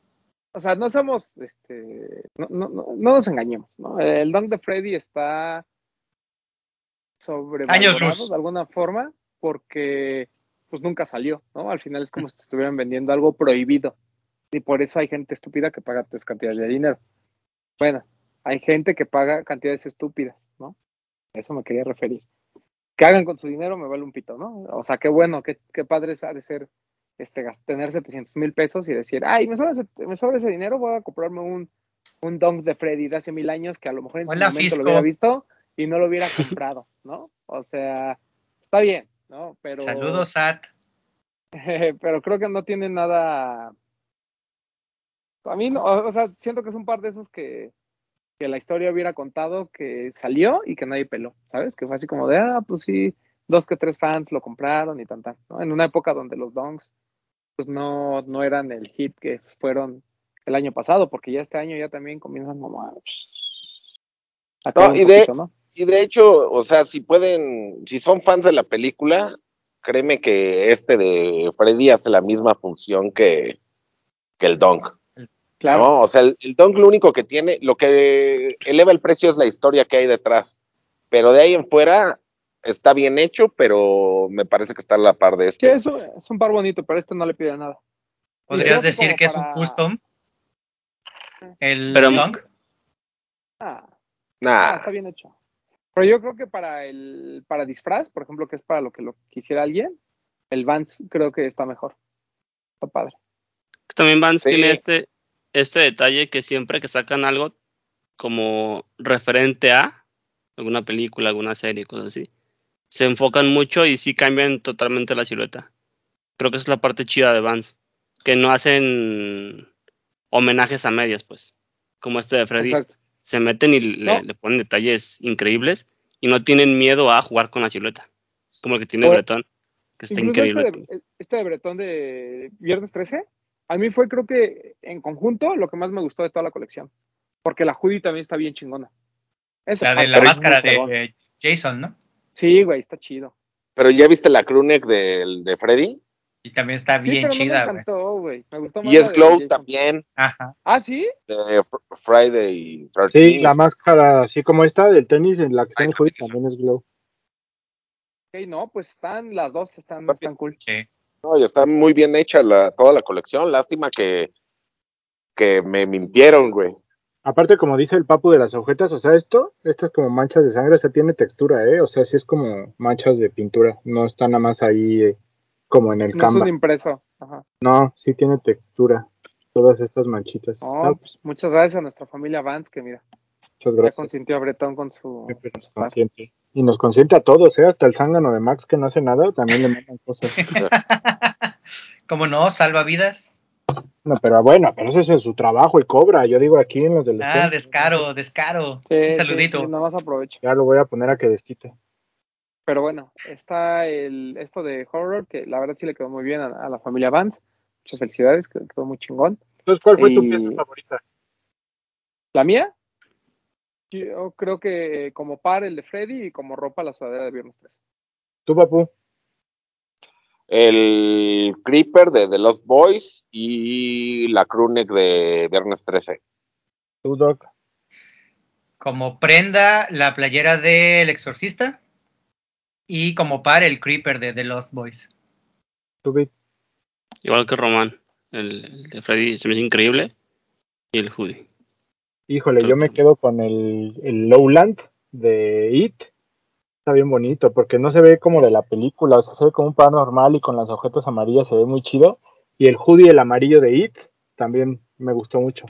Speaker 2: O sea, no somos, este, no, no, no, no nos engañemos, ¿no? El Dunk de Freddy está sobrevalorado de alguna forma porque pues nunca salió, ¿no? Al final es como si te estuvieran vendiendo algo prohibido. Y por eso hay gente estúpida que paga tres cantidades de dinero. Bueno, hay gente que paga cantidades estúpidas, ¿no? A eso me quería referir. Que hagan con su dinero me vale un pito, ¿no? O sea, qué bueno, qué, qué padre ha de ser este, tener 700 mil pesos y decir, ay, me sobra, ese, me sobra ese dinero, voy a comprarme un, un dunk de Freddy de hace mil años que a lo mejor en su momento lo hubiera visto y no lo hubiera comprado, ¿no? O sea, está bien, ¿no? Pero.
Speaker 3: Saludos, Sat.
Speaker 2: pero creo que no tiene nada. A mí, no, o sea, siento que es un par de esos que, que la historia hubiera contado que salió y que nadie peló, ¿sabes? Que fue así como de, ah, pues sí, dos que tres fans lo compraron y tan, tan, ¿no? En una época donde los donks, pues no, no eran el hit que fueron el año pasado, porque ya este año ya también comienzan como a...
Speaker 6: no, y, de, y de hecho, o sea, si pueden, si son fans de la película, créeme que este de Freddy hace la misma función que, que el Donk. Claro. ¿no? O sea, el, el Donk lo único que tiene, lo que eleva el precio es la historia que hay detrás. Pero de ahí en fuera está bien hecho, pero me parece que está a la par de este.
Speaker 2: Sí, eso es un par bonito, pero este no le pide nada.
Speaker 3: ¿Podrías decir que es un custom? ¿El pero, Donk?
Speaker 2: Ah, nah. está bien hecho. Pero yo creo que para el para disfraz, por ejemplo, que es para lo que lo quisiera alguien, el Vance creo que está mejor. Está padre.
Speaker 4: También Vance tiene este, este detalle que siempre que sacan algo como referente a alguna película, alguna serie, cosas así, se enfocan mucho y sí cambian totalmente la silueta. Creo que es la parte chida de Vance, que no hacen homenajes a medias, pues, como este de Freddy. Exacto se meten y le, ponen detalles increíbles y no tienen miedo a jugar con la silueta. Como el que tiene Bretón, que está increíble.
Speaker 2: Este de, este de, Bretón de Viernes 13, a mí fue creo que en conjunto lo que más me gustó de toda la colección. Porque la hoodie también está bien chingona.
Speaker 3: la de la máscara de Jason, ¿no?
Speaker 2: Sí, güey, está chido.
Speaker 6: Pero ya viste la crewneck de, de Freddy?
Speaker 3: Y también está bien chida,
Speaker 2: me encantó, güey. Me gustó más
Speaker 6: y es Glow también.
Speaker 3: Ajá.
Speaker 2: Ah, ¿sí?
Speaker 6: De Friday 13.
Speaker 5: Sí, la máscara, así como esta del tenis, en la que está en el también es Glow.
Speaker 2: Ok, no, pues están, las dos están, están cool.
Speaker 3: Sí.
Speaker 6: No, y está muy bien hecha la, toda la colección. Lástima que, que me mintieron, güey.
Speaker 5: Aparte, como dice el papu de las agujetas, o sea, esto, esto es como manchas de sangre, o sea, tiene textura, ¿eh? O sea, sí es como manchas de pintura, no está nada más ahí eh, como en el
Speaker 2: no es un impreso. Ajá.
Speaker 5: No, sí tiene textura. Todas estas manchitas.
Speaker 2: Oh, pues muchas gracias a nuestra familia Vance, que mira.
Speaker 5: Muchas gracias.
Speaker 2: Ya consintió a Bretón con su.
Speaker 5: consiente. Y nos consiente a todos, ¿eh? Hasta el zángano de Max que no hace nada, también le mandan cosas.
Speaker 3: ¿Cómo no? ¿Salva vidas?
Speaker 5: No, pero bueno, pero ese es su trabajo y cobra. Yo digo aquí en los del.
Speaker 3: Ah, descaro, descaro. Un saludito.
Speaker 2: Sí, nada más aprovecho.
Speaker 5: Ya lo voy a poner a que desquite.
Speaker 2: Pero bueno, está el, esto de horror, que la verdad sí le quedó muy bien a, la familia Vance. Muchas felicidades, quedó, quedó muy chingón.
Speaker 5: Entonces, ¿cuál fue tu pieza favorita?
Speaker 2: ¿La mía? Yo creo que como par el de Freddy y como ropa la sudadera de Viernes 3.
Speaker 5: ¿Tú, papu?
Speaker 6: El Creeper de The Lost Boys y la crewneck de Viernes 13.
Speaker 5: ¿Tú, Doc?
Speaker 3: Como prenda, la playera del Exorcista y como par el Creeper de The Lost Boys.
Speaker 4: Igual que Román, el, de Freddy se me hace increíble y el hoodie.
Speaker 5: Híjole, yo me quedo con el, el Lowland de It. Está bien bonito porque no se ve como de la película, o sea, se ve como un par normal y con las objetos amarillas se ve muy chido. Y el hoodie, el amarillo de It, también me gustó mucho.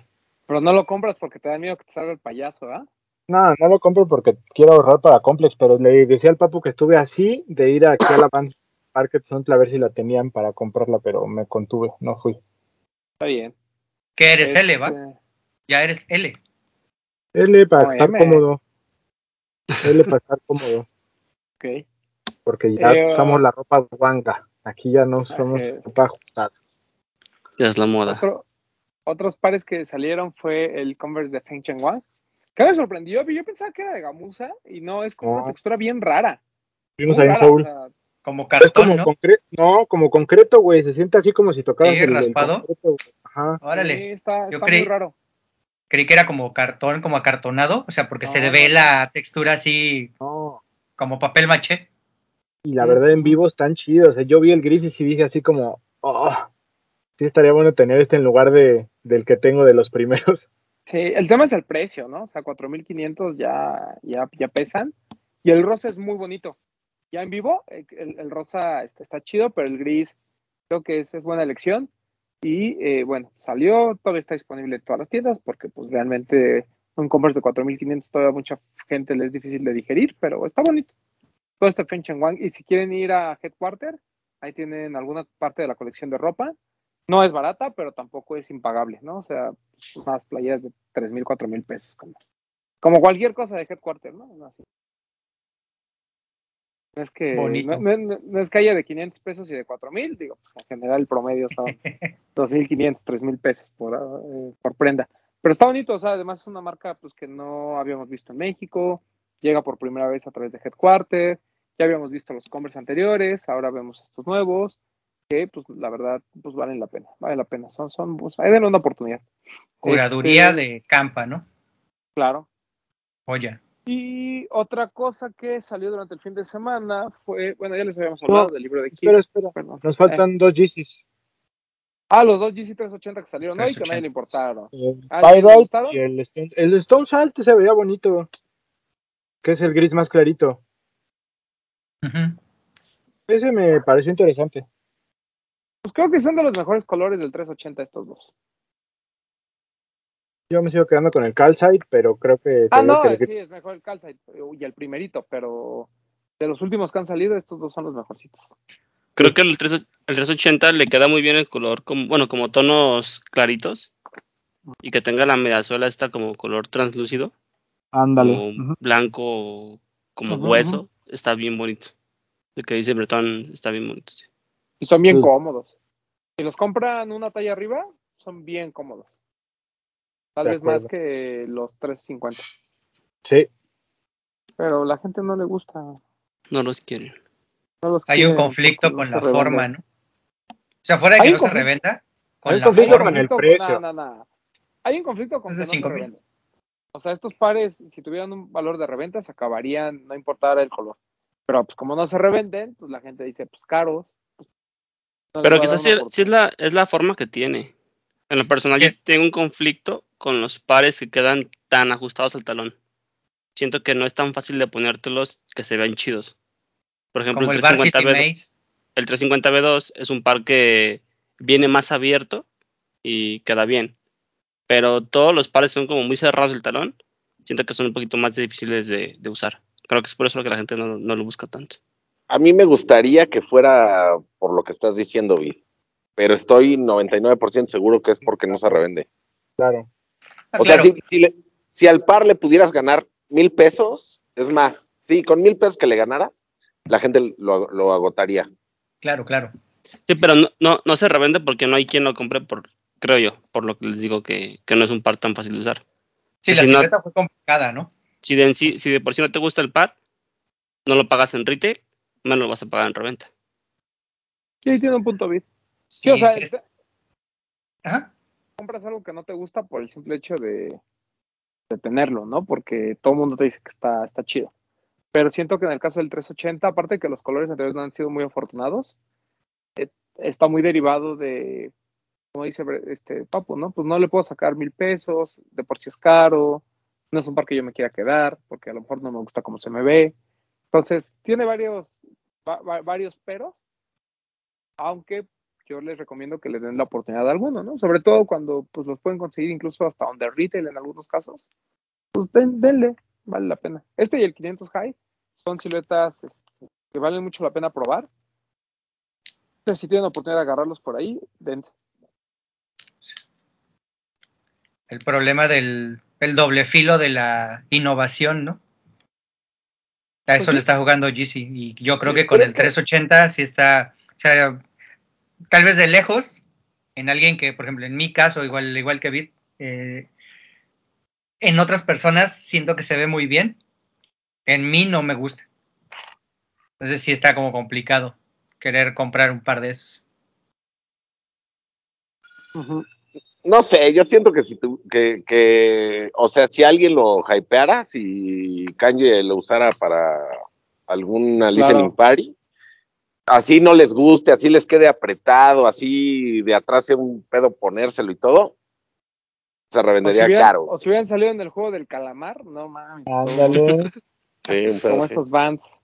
Speaker 2: Pero no lo compras porque te da miedo que te salga el payaso, ¿ah?
Speaker 5: No, no lo compro porque quiero ahorrar para Complex, pero le decía al papu que estuve así de ir aquí a la Vans Market a ver si la tenían para comprarla, pero me contuve, no fui.
Speaker 2: Está bien.
Speaker 3: ¿Qué eres L, va? Este, ya eres L.
Speaker 5: L para estar cómodo. L para estar cómodo.
Speaker 2: Ok.
Speaker 5: Porque ya eh, usamos la ropa guanga. Aquí ya no somos ropa ajustada.
Speaker 4: Ya es la moda.
Speaker 2: otros pares que salieron fue el Converse de Feng Cheng Wang ¿Qué me sorprendió? Yo pensaba que era de gamuza y no, es como una textura bien rara.
Speaker 5: Vimos ahí en Soul.
Speaker 3: como cartón, como
Speaker 5: ¿no? no, como concreto, güey. Se siente así como si tocaras
Speaker 3: el, raspado.
Speaker 5: Ajá.
Speaker 3: Órale.
Speaker 2: está, Yo creí, muy raro.
Speaker 3: Creí que era como cartón, como acartonado, o sea, porque se ve la textura así como papel maché.
Speaker 5: Y la verdad en vivo están chidos. yo vi el gris y sí dije así como, oh, sí estaría bueno tener este en lugar de, del que tengo de los primeros.
Speaker 2: Sí, el tema es el precio, ¿no? O sea, 4500 ya, ya, ya pesan. Y el rosa es muy bonito. Ya en vivo, el, rosa está, está, chido, pero el gris creo que es, es buena elección. Y eh, bueno, salió, todavía está disponible en todas las tiendas, porque pues realmente un Converse de 4500 todavía mucha gente le es difícil de digerir, pero está bonito. Todo este Feng Wang. Y si quieren ir a Headquarter, ahí tienen alguna parte de la colección de ropa no es barata, pero tampoco es impagable, ¿no? O sea, pues, unas playas de tres mil, cuatro mil pesos, como, como cualquier cosa de headquarter, ¿no? No, es que no, es que haya de 500 pesos y de 4000, digo, pues en general el promedio son 2500, 3000 pesos por, eh, por prenda. Pero está bonito, o sea, además es una marca pues que no habíamos visto en México, llega por primera vez a través de Headquarter, ya habíamos visto los Converse anteriores, ahora vemos estos nuevos, que pues la verdad pues valen la pena, vale la pena, son, son, pues ahí denle una oportunidad.
Speaker 3: Curaduría este, de campa, ¿no?
Speaker 2: Claro.
Speaker 3: Oye.
Speaker 2: Y otra cosa que salió durante el fin de semana fue, bueno, ya les habíamos hablado del libro de
Speaker 5: Kid. Espera, espera, nos faltan dos Yeezys.
Speaker 2: Ah, los dos GC 380 que salieron hoy, que a nadie le importaron.
Speaker 5: El y el Stone, el Stone Salt se veía bonito. Que es el gris más clarito. Ese me pareció interesante.
Speaker 2: Pues creo que son de los mejores colores del 380 estos dos.
Speaker 5: Yo me sigo quedando con el Calcite, pero creo que...
Speaker 2: Ah, no, sí, es mejor el Calcite y el primerito, pero de los últimos que han salido, estos dos son los mejorcitos.
Speaker 4: Creo que el, 380 le queda muy bien el color, como, bueno, como tonos claritos y que tenga la mediazuela esta como color translúcido.
Speaker 5: Ándale.
Speaker 4: Como blanco, como hueso, está bien bonito. El que dice Bretón está bien bonito, sí.
Speaker 2: Y son bien cómodos. Si los compran una talla arriba, son bien cómodos. Tal vez más que los 350.
Speaker 5: Sí.
Speaker 2: Pero la gente no le gusta.
Speaker 4: No los quiere.
Speaker 3: Hay un conflicto con la forma, ¿no? O sea, fuera de que no se revenda,
Speaker 5: con Hay la conflicto con el precio.
Speaker 2: Hay un conflicto con que no se revende. O sea, estos pares, si tuvieran un valor de reventa, se acabarían, no importara el color. Pero pues como no se revenden, pues la gente dice, pues caros,
Speaker 4: pero quizás sí, es, la, es la forma que tiene. En lo personal, yo tengo un conflicto con los pares que quedan tan ajustados al talón. Siento que no es tan fácil de ponértelos que se vean chidos. Por ejemplo, el, 350 B2, el 350 B2 es un par que viene más abierto y queda bien. Pero todos los pares son como muy cerrados el talón. Siento que son un poquito más difíciles de, usar. Creo que es por eso que la gente no, no lo busca tanto
Speaker 6: a mí me gustaría que fuera por lo que estás diciendo, Vi, pero estoy 99% seguro que es porque no se revende.
Speaker 5: Claro.
Speaker 6: O sea, si, al par le pudieras ganar mil pesos, es más, sí, con mil pesos que le ganaras, la gente lo, agotaría.
Speaker 3: Claro, claro.
Speaker 4: Sí, pero no, no, no, se revende porque no hay quien lo compre, por, creo yo, por lo que les digo que, no es un par tan fácil de usar.
Speaker 3: Sí, la si fue complicada, ¿no?
Speaker 4: Si de, si de por sí no te gusta el par, no lo pagas en retail, no lo vas a pagar en reventa.
Speaker 2: Sí, tiene un punto bit. Sí, o sea, compras algo que no te gusta por el simple hecho de, tenerlo, ¿no? Porque todo el mundo te dice que está, está chido. Pero siento que en el caso del 380, aparte de que los colores anteriores no han sido muy afortunados, eh, está muy derivado de, como dice este Papu, ¿no? Pues no le puedo sacar mil pesos, de por sí es caro, no es un par que yo me quiera quedar, porque a lo mejor no me gusta cómo se me ve. Entonces, tiene varios, varios peros, aunque yo les recomiendo que le den la oportunidad a alguno, ¿no? Sobre todo cuando pues los pueden conseguir incluso hasta under retail en algunos casos. Pues denle, vale la pena. Este y el 500 High son siluetas este, que valen mucho la pena probar. Entonces, si tienen oportunidad de agarrarlos por ahí, dense.
Speaker 3: El problema del el doble filo de la innovación, ¿no? A eso le está jugando GC. Y yo creo que con el 380 sí está, o sea, tal vez de lejos, en alguien que, por ejemplo, en mi caso, igual, igual que Bit, eh, en otras personas siento que se ve muy bien. En mí no me gusta. Entonces sí está como complicado querer comprar un par de esos
Speaker 6: no sé, yo siento que si tú, que, que, o sea, si alguien lo hypeara, si Kanye lo usara para alguna listening party, así no les guste, así les quede apretado, así de atrás sea un pedo ponérselo y todo, se revendería
Speaker 2: o si hubieran,
Speaker 6: caro.
Speaker 2: O si hubieran salido en el juego del calamar, no mames.
Speaker 5: Ándale.
Speaker 6: Sí, un pedo
Speaker 2: Como esos bands.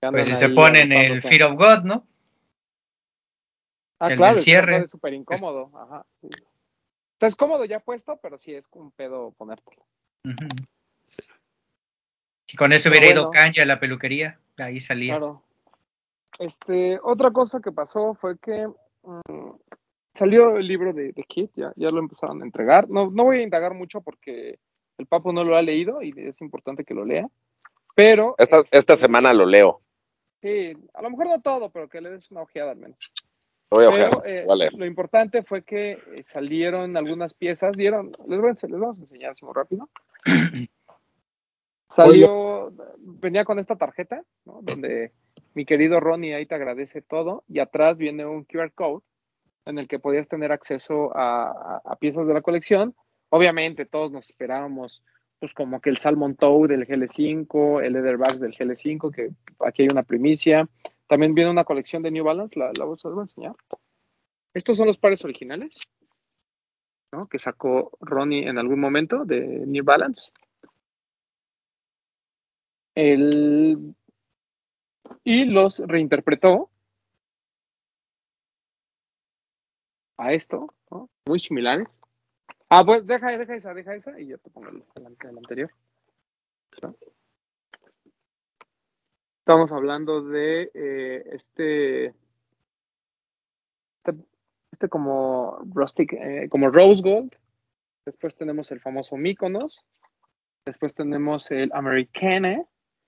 Speaker 3: Pues si se ponen el. Fear of God, ¿no?
Speaker 2: Ah,
Speaker 3: el
Speaker 2: claro, el
Speaker 3: cierre.
Speaker 2: es súper incómodo. Ajá. sí. O sea, es cómodo ya puesto, pero sí es un pedo ponértelo.
Speaker 3: Ujú. Y con eso hubiera ido
Speaker 2: bueno.
Speaker 3: Kanye a la peluquería, ahí salía.
Speaker 2: Claro. Este, otra cosa que pasó fue que mm, salió el libro de, de Kit, ya, ya lo empezaron a entregar. No, no voy a indagar mucho porque el Papo no lo ha leído y es importante que lo lea. Pero.
Speaker 6: Esta,
Speaker 2: este,
Speaker 6: esta semana lo leo.
Speaker 2: Sí, a lo mejor no todo, pero que le des una ojeada al menos.
Speaker 6: Lo voy a
Speaker 2: Pero
Speaker 6: ojear,
Speaker 2: eh,
Speaker 6: lo
Speaker 2: importante fue que eh, salieron algunas piezas, dieron, les, voy a, les vamos a enseñar así muy rápido. Salió, venía con esta tarjeta, ¿no? donde mi querido Ronnie ahí te agradece todo, y atrás viene un QR code en el que podías tener acceso a, a- a piezas de la colección. Obviamente todos nos esperábamos, pues como que el Salmon Toe del GL5, el Leatherback del GL5, que aquí hay una primicia. También viene una colección de New Balance, la, la voy a enseñar. Estos son los pares originales, ¿no? Que sacó Ronnie en algún momento de New Balance. El, y los reinterpretó a esto, ¿no? Muy similares. Ah, pues deja, deja esa, deja esa y yo te pongo el, anterior. ¿no? Estamos hablando de eh, este, este, este como rustic, eh, como rose gold. Después tenemos el famoso Mykonos. Después tenemos el Americana.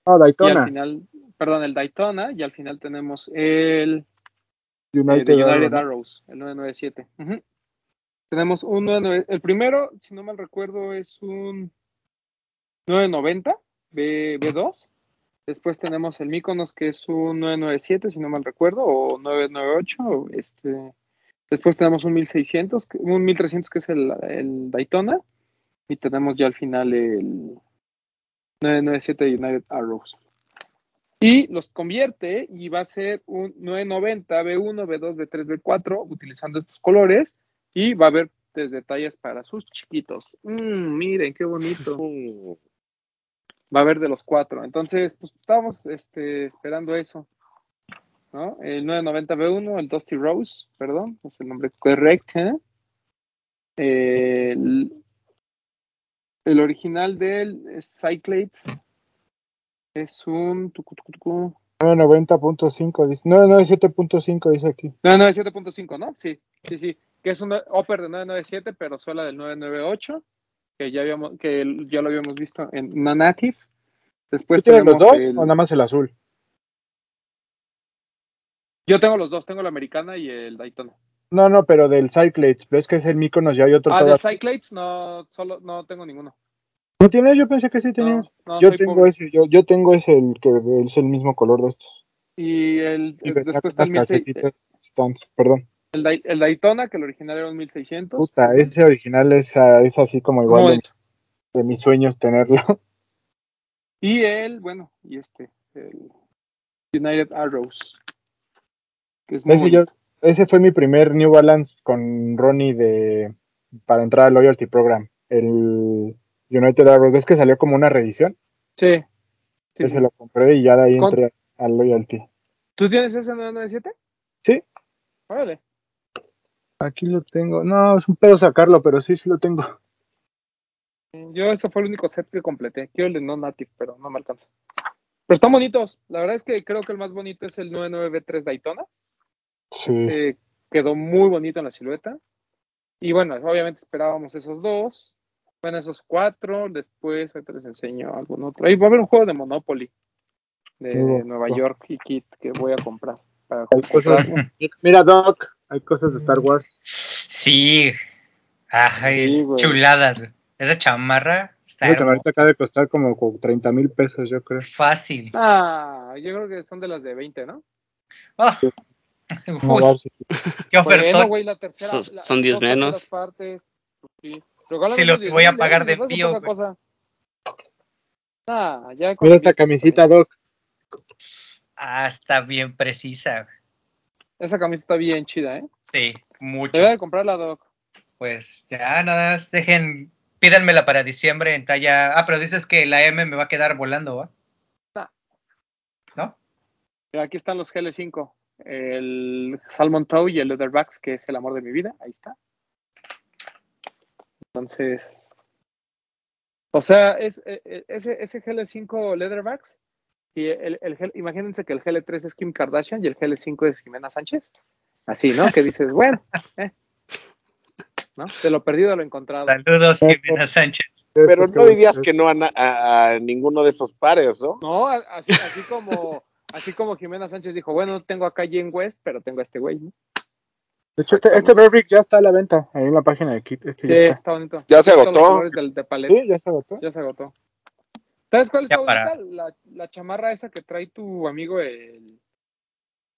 Speaker 5: Ah,
Speaker 2: Y al
Speaker 5: Daytona.
Speaker 2: final, perdón, el Daytona. Y al final tenemos el eh,
Speaker 5: United, Arrow.
Speaker 2: Arrows, el 997. Ujú. Tenemos un 99 el primero, si no mal recuerdo, es un 990 B, B2. Después tenemos el Mykonos, que es un 997, si no mal recuerdo, o 998. o Este. Después tenemos un 1600, que- un 1300, que es el, el Daytona. Y tenemos ya al final el 997 United Arrows. Y los convierte y va a ser un 990 B1, B2, B3, B4, utilizando estos colores. Y va a haber detalles para sus chiquitos. Mm, miren, qué bonito.
Speaker 6: Mm,
Speaker 2: Va a haber de los cuatro. Entonces, pues estamos este, esperando eso. ¿no? El 990 B1, el Dusty Rose, perdón, es el nombre correcto. ¿eh? El, el original del Cyclades es un tucu, tucu, tucu,
Speaker 5: 990.5 dice. 997.5 dice aquí.
Speaker 2: 997.5, ¿no? Sí, sí, sí. Que es un upper de 997, pero suela del 998, que ya habíamos, que ya lo habíamos visto en una Native. Después
Speaker 5: ¿Tú tienes los dos
Speaker 2: el-
Speaker 5: o nada más el azul?
Speaker 2: Yo tengo los dos, tengo la americana y el Daytona.
Speaker 5: No, no, pero del Cyclades. Ves que es el Mykonos y hay otro
Speaker 2: Ah, del. Cyclades no, solo, no tengo ninguno.
Speaker 5: ¿No tienes? Yo pensé que sí tenías.
Speaker 2: No, no,
Speaker 5: yo tengo
Speaker 2: pobre.
Speaker 5: ese, yo, yo tengo ese, el que es el mismo color de estos.
Speaker 2: Y el,
Speaker 5: Y
Speaker 2: después
Speaker 5: con
Speaker 2: está el,
Speaker 5: unas
Speaker 2: 1600,
Speaker 5: calcetitas Stans, perdón.
Speaker 2: El, Day- el Daytona, que el original era un 1600.
Speaker 5: Puta, ese original es, ah, es así como igual de, mis sueños tenerlo.
Speaker 2: Y el, bueno, y este, el United Arrows. Que es muy
Speaker 5: Ese, yo,
Speaker 2: bonito.
Speaker 5: ese fue mi primer New Balance con Ronnie de para entrar al Loyalty Program. El United Arrow, ves que salió como una reedición.
Speaker 2: Sí. sí,
Speaker 5: ese
Speaker 2: sí.
Speaker 5: lo compré y ya de ahí
Speaker 2: Con-
Speaker 5: entré al Loyalty.
Speaker 2: ¿Tú tienes ese 997?
Speaker 5: Sí,
Speaker 2: Órale.
Speaker 5: Aquí lo tengo. No, es un pedo sacarlo, pero sí, sí lo tengo.
Speaker 2: Yo ese fue el único set que completé. Quiero el de no native, pero no me alcanza. Pero están bonitos. La verdad es que creo que el más bonito es el 99B3 Daytona.
Speaker 5: Sí.
Speaker 2: Ese quedó muy bonito en la silueta. Y bueno, obviamente esperábamos esos dos. Bueno, esos cuatro. Después, ahorita les enseño algún otro. Ahí va a haber un juego de Monopoly de. Nueva York y Kit que voy a. Para comprar.
Speaker 5: Mira, Doc, hay cosas de Star Wars.
Speaker 3: Sí. Ay,
Speaker 2: Sí, güey.
Speaker 3: chuladas. Esa chamarra está
Speaker 5: Esa ahorita acaba de costar como como 30 mil pesos, yo creo.
Speaker 3: fácil.
Speaker 2: Ah, yo creo que son de las de 20, ¿no?
Speaker 3: Ah. Uy,
Speaker 5: sí.
Speaker 3: qué
Speaker 2: Bueno,
Speaker 3: ofertón.
Speaker 2: la tercera.
Speaker 4: Son-
Speaker 2: la-
Speaker 4: son 10
Speaker 2: dos terceras
Speaker 4: menos.
Speaker 2: Partes, pues sí.
Speaker 3: Sí, lo que
Speaker 2: 10
Speaker 3: voy a
Speaker 2: mil,
Speaker 3: pagar de
Speaker 2: cosa. Ah, ya con
Speaker 5: Mira esta camisita. Doc.
Speaker 3: Ah, está bien precisa.
Speaker 2: Esa camisa está bien chida, ¿eh?
Speaker 3: Sí, mucho.
Speaker 2: Debe de comprarla, Doc.
Speaker 3: Pues ya nada más dejen, pídanmela para diciembre en talla. Ah, pero dices que la M me va a quedar volando, ¿va?
Speaker 2: No.
Speaker 3: ¿No?
Speaker 2: Aquí están los GL5. El Salmon Toe y el Leatherbacks, que es el amor de mi vida. Ahí está. Entonces. O sea, es, eh, eh, ese, ese GL5 Leatherbacks. Y el, el, GL imagínense que el GL3 es Kim Kardashian y el GL5 es Jimena Sánchez. Así, ¿no? Que dices, bueno, eh. ¿no? De lo perdido a lo encontrado.
Speaker 3: Saludos, Jimena Sánchez.
Speaker 6: Pero no dirías que no a, a, a ninguno de esos pares, ¿no?
Speaker 2: No, así, así como así como Jimena Sánchez dijo, bueno, tengo acá Jen West, pero tengo a este güey, ¿no?
Speaker 5: De hecho, este, este Burberry ya está a la venta ahí en la página de Kit. Este
Speaker 2: sí,
Speaker 5: ya está.
Speaker 2: está bonito.
Speaker 6: ¿Ya se agotó?
Speaker 2: De.
Speaker 5: Sí, ya se agotó.
Speaker 2: Ya se agotó. ¿Sabes cuál está
Speaker 3: para.
Speaker 2: bonita? La, la chamarra esa que trae tu amigo el,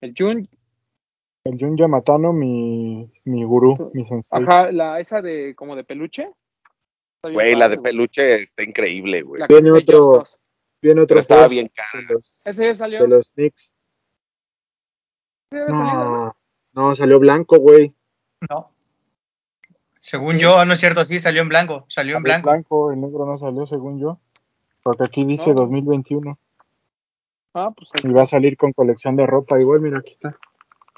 Speaker 2: el Jun.
Speaker 5: El Jun Yamatano, mi, mi gurú, mi sensei.
Speaker 2: Ajá, la esa de como de peluche.
Speaker 6: Güey, la de
Speaker 2: güey.
Speaker 6: peluche está increíble, güey.
Speaker 5: Viene otro-. Viene otro
Speaker 6: Pero estaba bien
Speaker 5: los,
Speaker 2: Ese ya salió.
Speaker 5: de los Knicks.
Speaker 2: Había salido, ¿no?
Speaker 5: No, no, salió blanco, güey.
Speaker 3: No. Según
Speaker 2: Sí.
Speaker 3: yo, no es cierto, sí, salió en blanco. Salió en blanco.
Speaker 5: el negro no salió, según yo. Porque aquí dice
Speaker 2: No.
Speaker 5: 2021.
Speaker 2: Ah, pues
Speaker 5: Y va a salir con colección de ropa. Igual, mira, aquí está.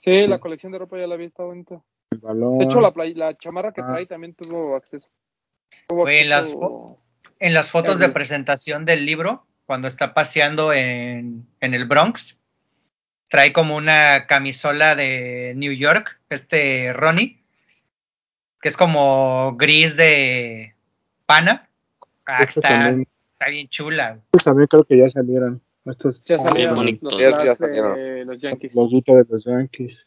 Speaker 2: sí, la colección de ropa ya la vi, está bonita.
Speaker 5: El balón.
Speaker 2: De hecho, la, play- la chamarra que
Speaker 5: Ah.
Speaker 2: trae también tuvo acceso. Tuvo
Speaker 3: en las
Speaker 2: acceso-
Speaker 3: En las fotos de presentación del libro, cuando está paseando en, en el Bronx, trae como una camisola de New York, este Ronnie, que es como gris de pana. Ah,
Speaker 5: Estos
Speaker 3: está,
Speaker 5: también,
Speaker 3: está bien chula.
Speaker 5: estos también creo que ya salieron. Estos
Speaker 2: Ya salieron
Speaker 4: bonito.
Speaker 2: los
Speaker 6: Ya- salieron.
Speaker 2: de los Yankees.
Speaker 5: loguitos de los Yankees.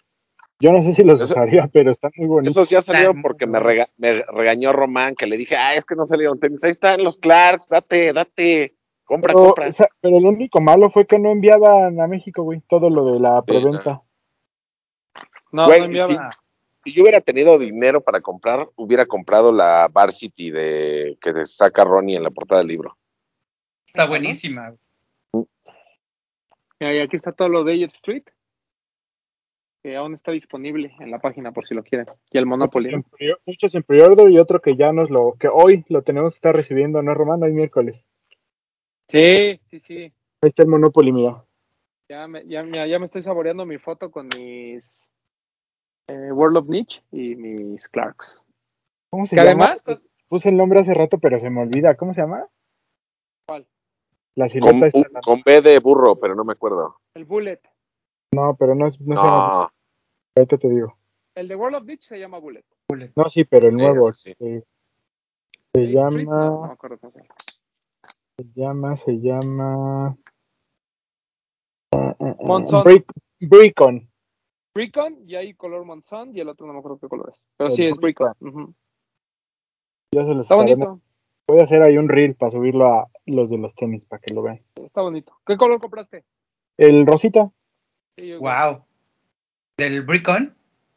Speaker 5: Yo no sé si los
Speaker 6: Eso-
Speaker 5: usaría, pero están muy bonitos.
Speaker 6: Esos ya salieron porque me, rega- me regañó Román, que le dije, ah, es que no salieron tenis. Ahí están los Clarks, date, date. Compra,
Speaker 5: Pero,
Speaker 6: compra.
Speaker 5: o sea, pero lo único malo fue que no enviaban a México, güey, todo lo de la preventa.
Speaker 2: No,
Speaker 6: Güey,
Speaker 2: no enviaba.
Speaker 6: Si yo hubiera tenido dinero para comprar, hubiera comprado la Varsity de que saca Ronnie en la portada del libro.
Speaker 3: Está buenísima.
Speaker 2: Y aquí está todo lo de Elliot Street, que aún está disponible en la página por si lo quieren. Y el Monopoly.
Speaker 5: Muchos en, pre- muchos en pre-order y otro que ya nos lo, que hoy lo tenemos que estar recibiendo, ¿no, Román? Hoy miércoles.
Speaker 2: Sí, sí, sí.
Speaker 5: Ahí está el Monopoly, mira.
Speaker 2: Ya me, ya, mira, ya me estoy saboreando mi foto con mis eh, World of Niche y mis Clarks.
Speaker 5: ¿Cómo se
Speaker 2: Que
Speaker 5: llama?
Speaker 2: además, pues,
Speaker 5: Puse el nombre hace rato, pero se me olvida. ¿Cómo se llama? La
Speaker 6: Con,
Speaker 5: está-
Speaker 6: con B de burro, pero no me acuerdo.
Speaker 2: el Bullet.
Speaker 5: No, pero no, es, no, se llama.
Speaker 6: No,
Speaker 5: Ahorita te digo.
Speaker 2: El de World of Niche se llama Bullet.
Speaker 5: No, sí, pero el nuevo.
Speaker 6: sí.
Speaker 5: eh, se
Speaker 2: no, no
Speaker 5: llama,
Speaker 2: me acuerdo cómo se llama.
Speaker 5: se llama, se llama. ah, ah, ah,
Speaker 2: Monzón.
Speaker 5: Bricon.
Speaker 2: Bricon y hay color Monzón y el otro no me acuerdo qué color es. Pero
Speaker 5: El
Speaker 2: sí es Bricon.
Speaker 5: Ya se los
Speaker 2: Está
Speaker 5: estaremos-
Speaker 2: bonito.
Speaker 5: Voy a hacer ahí un reel para subirlo a los de los tenis para que lo vean.
Speaker 2: Está bonito. ¿Qué color compraste?
Speaker 5: El rosita.
Speaker 2: Sí,
Speaker 3: Wow. ¿Del Bricon?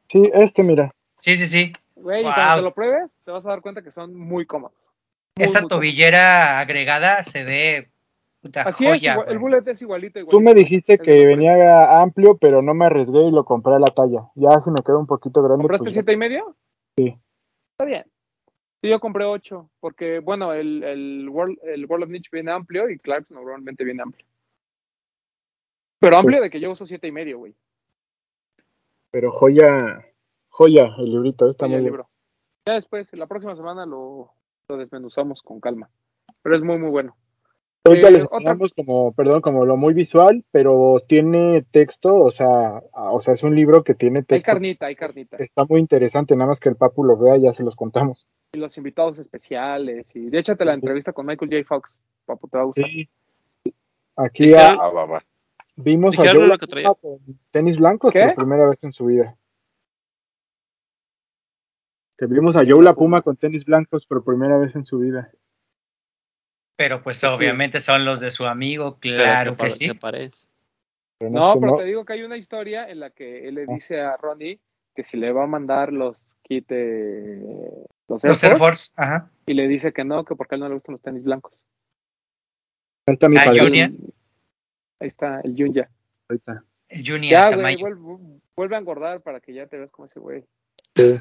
Speaker 5: Sí, este, mira.
Speaker 3: Sí, sí, sí.
Speaker 2: Güey, y cuando te lo pruebes, te vas a dar cuenta que son muy cómodos. Muy,
Speaker 3: Esa
Speaker 2: muy cómodos.
Speaker 3: tobillera agregada se ve puta
Speaker 2: Así es,
Speaker 3: joya.
Speaker 2: igual- el bullet es igualito, igualito.
Speaker 5: Tú me dijiste
Speaker 2: Es
Speaker 5: que venía amplio, pero no me arriesgué y lo compré a la talla. Ya si me queda un poquito grande.
Speaker 2: ¿Compraste
Speaker 5: pues,
Speaker 2: siete y medio?
Speaker 5: Sí.
Speaker 2: Está bien. Sí, yo compré ocho, porque, bueno, el, el, World, el World of Niche viene amplio y Clarks normalmente viene amplio. Pero amplio de que yo uso siete y medio, güey.
Speaker 5: Pero joya, joya el librito, está muy
Speaker 2: el
Speaker 5: bien.
Speaker 2: libro. Ya después, la próxima semana lo, lo desmenuzamos con calma. Pero es muy, muy bueno.
Speaker 5: Ahorita
Speaker 2: Eh,
Speaker 5: les
Speaker 2: otra-
Speaker 5: enseñamos como, perdón, como lo muy visual, pero tiene texto, o sea, o sea, es un libro que tiene
Speaker 2: Hay
Speaker 5: texto.
Speaker 2: carnita, hay carnita.
Speaker 5: Está muy interesante, nada más que el papu lo vea, ya se los contamos.
Speaker 2: Y los invitados especiales. Y de hecho, te la
Speaker 5: Sí.
Speaker 2: entrevista con Michael J. Fox. Papu, te va a gustar.
Speaker 5: Sí. Aquí
Speaker 4: Dijeron-
Speaker 5: ah,
Speaker 6: va, va.
Speaker 5: vimos a Joe con tenis blancos
Speaker 2: ¿Qué?
Speaker 5: por primera vez en su vida. Que vimos a Joe La Puma con tenis blancos por primera vez en su vida.
Speaker 3: Pero pues
Speaker 2: Sí.
Speaker 3: obviamente son los de su amigo, claro
Speaker 4: ¿qué
Speaker 3: que
Speaker 4: pa-
Speaker 3: sí.
Speaker 5: Pero
Speaker 2: No,
Speaker 5: que
Speaker 2: pero
Speaker 5: no-
Speaker 2: te digo que hay una historia en la que él le
Speaker 5: Ah.
Speaker 2: dice a Ronnie que si le va a mandar los kits los Air
Speaker 3: Los Air
Speaker 2: Force,
Speaker 3: ajá.
Speaker 2: y le dice que no, que porque a él no le gustan los tenis blancos.
Speaker 5: Ahí está mi
Speaker 3: Ah,
Speaker 5: padre.
Speaker 3: Junior.
Speaker 2: Ahí está el Junya.
Speaker 5: ahorita.
Speaker 3: El Juni
Speaker 2: Ya, güey, vuelve, vuelve a engordar para que ya te veas como ese güey.
Speaker 5: Sí.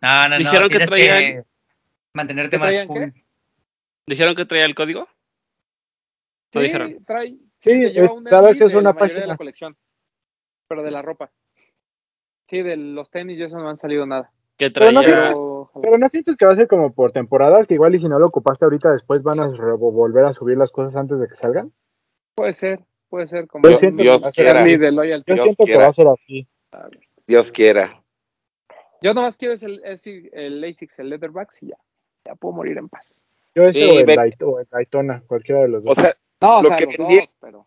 Speaker 3: No, no, no.
Speaker 4: Dijeron que
Speaker 3: tienes
Speaker 4: traían-
Speaker 3: mantenerte
Speaker 2: ¿Que
Speaker 3: más
Speaker 2: traían
Speaker 3: full.
Speaker 2: qué?
Speaker 4: ¿Dijeron que traía el código? ¿No
Speaker 2: Sí,
Speaker 4: dijeron?
Speaker 2: trae.
Speaker 5: Sí,
Speaker 2: lleva un
Speaker 5: cada vez es
Speaker 2: de
Speaker 5: una
Speaker 2: la mayoría de
Speaker 5: página.
Speaker 2: la colección. Pero de la ropa. Sí, de los tenis y eso no han salido nada.
Speaker 4: Que
Speaker 5: Pero no
Speaker 4: traía.
Speaker 2: Pero, ojalá.
Speaker 5: Pero no sientes que va a ser como por temporadas, que igual y si no lo ocupaste ahorita, después van a volver a subir las cosas antes de que salgan.
Speaker 2: puede ser, puede ser como
Speaker 5: Yo
Speaker 6: Dios,
Speaker 5: siento
Speaker 6: Dios
Speaker 5: que va a ser
Speaker 6: quiera.
Speaker 2: de loyalty.
Speaker 5: Yo
Speaker 6: Dios
Speaker 5: siento que
Speaker 6: quiera.
Speaker 5: va a ser así.
Speaker 6: Dios quiera.
Speaker 2: Yo nomás quiero es el, es el ASICS, el Leatherbacks y ya. Ya puedo morir en paz.
Speaker 5: Yo ese
Speaker 6: Sí,
Speaker 5: o, el Dayt- o el Daytona, cualquiera de los
Speaker 6: O
Speaker 5: dos.
Speaker 6: sea,
Speaker 2: No, o
Speaker 6: Lo
Speaker 2: sea,
Speaker 6: que
Speaker 2: los
Speaker 6: vendí-
Speaker 2: dos, pero.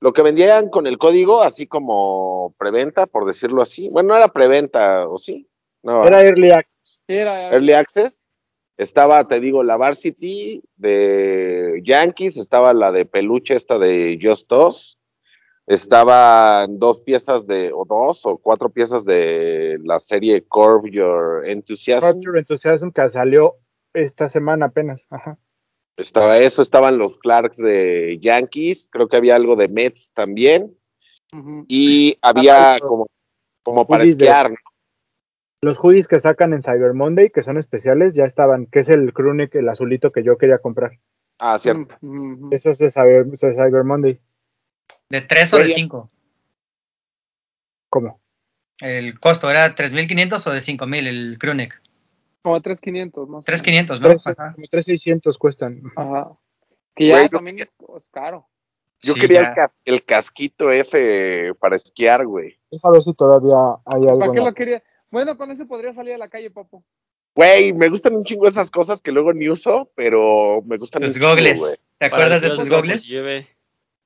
Speaker 6: lo que vendían con el código, así como preventa, por decirlo así. Bueno, no era preventa, ¿o sí? No,
Speaker 5: Era Early Access.
Speaker 2: Sí, era,
Speaker 6: Early Access. Estaba, te digo, la Varsity de Yankees, estaba la de peluche esta de Just Us, estaban dos piezas de, o dos o cuatro piezas de la serie Curve Your Enthusiasm.
Speaker 5: Rapture Enthusiasm que salió esta semana apenas. Ajá.
Speaker 6: Estaba eso, estaban los Clarks de Yankees, creo que había algo de Mets también, y había
Speaker 5: eso.
Speaker 6: como, como para
Speaker 5: de-
Speaker 6: esquiar, ¿no?
Speaker 5: Los hoodies que sacan en Cyber Monday, que son especiales, ya estaban, que es el crewneck, el azulito que yo quería comprar.
Speaker 6: Ah, cierto.
Speaker 2: Ujú, ujú.
Speaker 5: Eso es de Cyber, de Cyber Monday.
Speaker 3: ¿De 3 o de. 5?
Speaker 5: ¿Cómo?
Speaker 3: El costo era 3.500 o de 5.000 el crewneck.
Speaker 2: Como 3,500 más. o
Speaker 3: 3.500, ¿no?
Speaker 5: Tres-
Speaker 3: Ajá.
Speaker 5: como 3,600 cuestan.
Speaker 2: Ajá. Que ya
Speaker 6: Güey,
Speaker 2: también
Speaker 6: quería-
Speaker 2: es, es caro.
Speaker 6: Yo
Speaker 3: Sí,
Speaker 6: quería
Speaker 3: ya.
Speaker 6: el, cas- el casquito ese para esquiar, güey.
Speaker 5: Deja ver si todavía hay algo.
Speaker 2: ¿Para qué lo quería? Bueno, con ese podría salir a la calle, papo.
Speaker 6: Güey, me gustan un chingo esas cosas que luego ni uso, pero me gustan chingo, güey.
Speaker 3: gogles. ¿Te acuerdas de tus gogles?
Speaker 4: pues, lleve.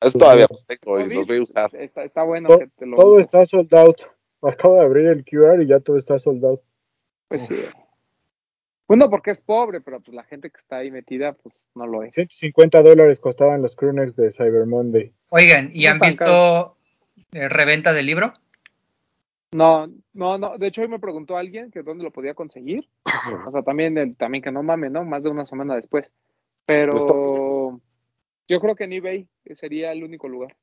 Speaker 6: Eso todavía los tengo y los voy a usar.
Speaker 2: Está, está bueno
Speaker 5: To-
Speaker 2: que te lo
Speaker 5: Todo está sold out. Acabo de abrir el QR y ya todo está sold out.
Speaker 2: Pues sí. Uno porque es pobre, pero pues la gente que está ahí metida, pues no lo es.
Speaker 5: 150 dólares costaban los crewnecks de Cyber Monday.
Speaker 3: Oigan, ¿y
Speaker 2: No
Speaker 3: han visto eh, reventa del libro?
Speaker 2: No, no, no. De hecho, hoy me preguntó alguien que dónde lo podía conseguir. O sea, también, el- también que no mame, ¿no? Más de una semana después. Pero yo creo que en eBay sería el único lugar.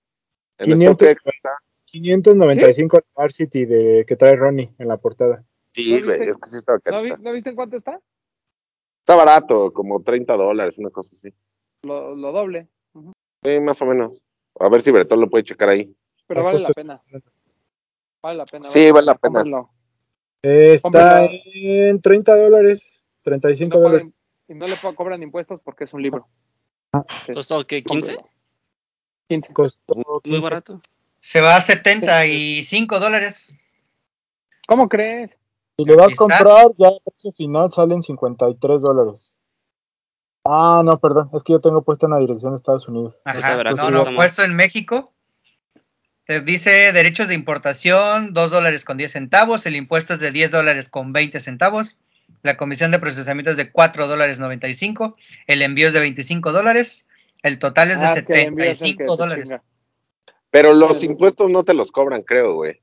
Speaker 6: En
Speaker 5: 500,
Speaker 6: StockX está.
Speaker 5: 595 el Varsity de, que trae Ronnie en la portada.
Speaker 6: Sí,
Speaker 2: ¿No
Speaker 6: güey,
Speaker 2: viste?
Speaker 6: es que sí está
Speaker 2: ¿No, vi-. ¿no viste en cuánto está?
Speaker 6: Está barato, como 30 dólares, una cosa así.
Speaker 2: Lo, lo doble.
Speaker 6: Sí, más o menos. A ver si Bretón lo puede checar ahí.
Speaker 2: Pero
Speaker 5: Ah,
Speaker 2: vale la pena. Vale la pena.
Speaker 6: Sí, vale la pena.
Speaker 5: Eh, Está
Speaker 2: Cómpralo.
Speaker 5: en 30 dólares,
Speaker 2: Y
Speaker 5: 35
Speaker 2: no,
Speaker 5: dólares.
Speaker 2: y no le cobran impuestos porque es un libro. Sí,
Speaker 4: ¿Costó qué? ¿15?
Speaker 2: cómprenlo. 15.
Speaker 5: Costó
Speaker 4: Muy
Speaker 5: 15.
Speaker 4: barato.
Speaker 3: Se va a 75 dólares.
Speaker 2: ¿Cómo crees?
Speaker 5: Si le vas a comprar, ya el precio final salen 53 dólares. Ah, no, perdón, es que yo tengo puesto en la dirección de Estados Unidos.
Speaker 3: Ajá.
Speaker 4: Barato,
Speaker 3: No, no, puesto en México. Te dice derechos de importación, 2 dólares con 10 centavos. El impuesto es de 10 dólares con 20 centavos. La comisión de procesamiento es de 4 dólares 95. El envío es de 25 dólares. El total es de
Speaker 2: Ah, es que el envío es el que
Speaker 3: 75 dólares.
Speaker 6: Pero los impuestos no te los cobran, creo, güey.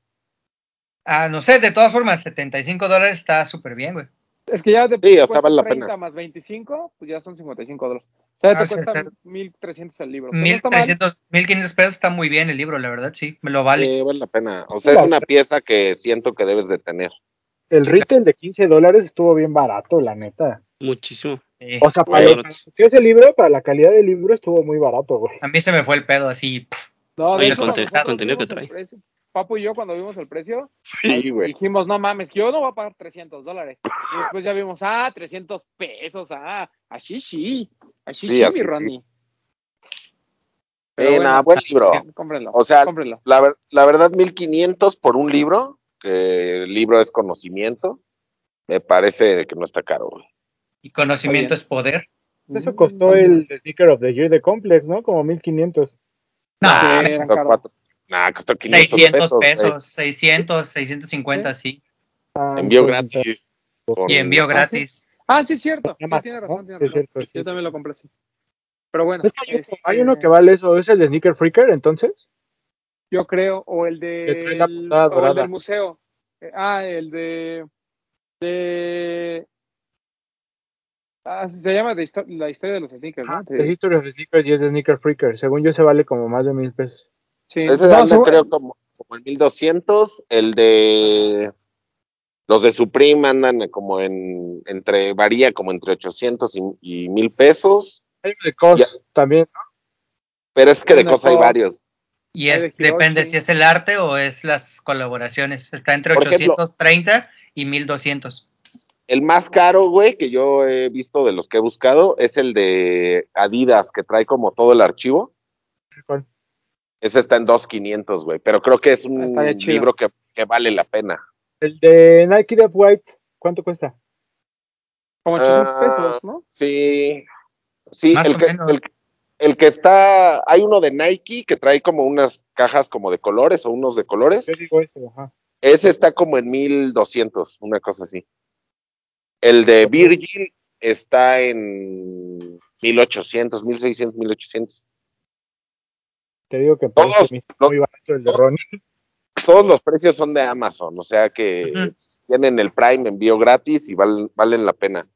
Speaker 3: Ah, no sé, de todas formas, 75 dólares está súper bien, güey.
Speaker 2: Es que ya de
Speaker 6: Sí, o sea, vale la
Speaker 2: 30
Speaker 6: pena.
Speaker 2: más 25, pues ya son 55 dólares. O sea,
Speaker 3: Ah,
Speaker 2: te
Speaker 3: sí,
Speaker 2: cuesta
Speaker 3: está-
Speaker 2: 1300 el libro. que no está mal.
Speaker 3: 1300, 1500 pesos está muy bien el libro, la verdad, sí, me lo vale.
Speaker 6: Sí, vale la pena. O sea, es una pieza que siento que debes de tener.
Speaker 5: El retail de 15 dólares estuvo bien barato, la neta.
Speaker 4: Muchísimo.
Speaker 3: Sí.
Speaker 5: O sea, para es el libro, para la calidad del libro estuvo muy barato, güey.
Speaker 3: A mí se me fue el pedo así.
Speaker 2: No, de
Speaker 4: Oye, el
Speaker 2: hecho,
Speaker 4: contenido que trae.
Speaker 2: Papu y yo, cuando vimos el precio,
Speaker 6: Sí, güey.
Speaker 2: dijimos, no mames, que yo no voy a pagar 300 dólares. Y después ya vimos, ah, 300 pesos, ah, así sí, así
Speaker 6: Sí,
Speaker 2: sí,
Speaker 6: así
Speaker 2: mi
Speaker 6: sí.
Speaker 2: Ronnie.
Speaker 6: Sí,
Speaker 2: Pero bueno,
Speaker 6: nada, buen libro.
Speaker 2: Cómprenlo,
Speaker 6: O sea,
Speaker 2: cómprenlo.
Speaker 6: La, ver- la verdad, 1500 por un libro, que el libro es conocimiento, me parece que no está caro, güey.
Speaker 3: Y conocimiento es poder.
Speaker 5: Eso costó el Sneaker of the Year de Complex, ¿no? Como 1500.
Speaker 3: No,
Speaker 2: Sí,
Speaker 6: Ah,
Speaker 2: eran caros.
Speaker 6: cuatro- nah, costó 500
Speaker 3: 600
Speaker 6: pesos,
Speaker 3: pesos,
Speaker 6: güey.
Speaker 3: 600, 650, sí.
Speaker 5: Ah,
Speaker 6: Envío
Speaker 5: entonces,
Speaker 6: gratis. por-
Speaker 3: Y envío
Speaker 2: Ah,
Speaker 3: gratis.
Speaker 2: Ah, sí, es cierto. Sí, tiene
Speaker 5: ¿no?
Speaker 2: razón, tiene
Speaker 5: Sí, es
Speaker 2: razón.
Speaker 5: cierto, sí.
Speaker 2: Yo también lo compré así. Pero bueno,
Speaker 5: Es que hay, uno-
Speaker 2: este,
Speaker 5: hay uno que vale eso, ¿es el de Sneaker Freaker entonces?
Speaker 2: yo creo, o el o el del museo. Eh, Ah, el de, de ah, se llama de histo- la historia de los sneakers, ¿no?
Speaker 5: The
Speaker 2: De-
Speaker 5: History of Sneakers y es de Sneaker Freaker. Según yo se vale como más de mil pesos.
Speaker 2: Sí.
Speaker 6: Ese
Speaker 2: No,
Speaker 6: anda,
Speaker 2: su-
Speaker 6: creo como, como en 1200, el de los de Supreme andan como en entre varía como entre 800 y, y 1000 pesos,
Speaker 5: Hay de Cos
Speaker 6: Ya.
Speaker 5: también, ¿no?
Speaker 6: pero es que de cosas hay
Speaker 2: Cos.
Speaker 6: varios.
Speaker 3: Y es, depende si es el arte o es las colaboraciones. Está entre
Speaker 6: Por ejemplo-
Speaker 3: 830 y 1200.
Speaker 6: El más caro, güey, que yo he visto de los que he buscado es el de Adidas que trae como todo el archivo.
Speaker 5: ¿Cuál?
Speaker 6: Ese está en 2500, güey, pero creo que es un libro que, que vale la pena.
Speaker 5: El de Nike Dev White, ¿cuánto cuesta?
Speaker 2: Como 800
Speaker 6: Ah,
Speaker 2: pesos, ¿no?
Speaker 6: Sí, sí,
Speaker 3: Más
Speaker 6: el
Speaker 3: o
Speaker 6: que,
Speaker 3: menos.
Speaker 6: el, el que está, hay uno de Nike que trae como unas cajas como de colores o unos de colores.
Speaker 5: Yo digo ese, ajá.
Speaker 6: Ese está como en 1200, una cosa así. El de Virgil está en 1800, 1600, 1800.
Speaker 5: Te digo que
Speaker 6: Todos,
Speaker 5: parece
Speaker 6: no-
Speaker 5: muy barato el de Ronnie.
Speaker 6: Todos los precios son de Amazon, o sea que tienen el Prime envío gratis y val- valen la pena.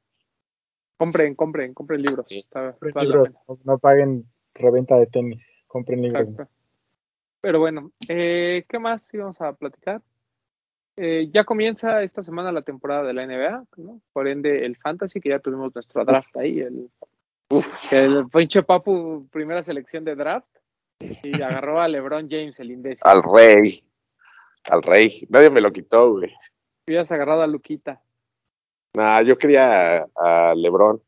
Speaker 2: Compren, compren, compren libros.
Speaker 6: Sí.
Speaker 2: Está,
Speaker 5: Compren
Speaker 2: vale la
Speaker 5: libros,
Speaker 2: pena.
Speaker 5: no, no paguen reventa de tenis, compren libros.
Speaker 2: Exacto. Pero bueno, eh, ¿qué más íbamos a platicar? Eh, ya comienza esta semana la temporada de la NBA, ¿no? Por ende, el Fantasy, que ya tuvimos nuestro draft ahí, el, el pinche Papu, primera selección de draft, y agarró a LeBron James, el imbécil.
Speaker 6: Al rey, al rey. Nadie me lo quitó, güey.
Speaker 2: Hubieras agarrado a Luquita.
Speaker 6: Nah, yo quería a LeBron.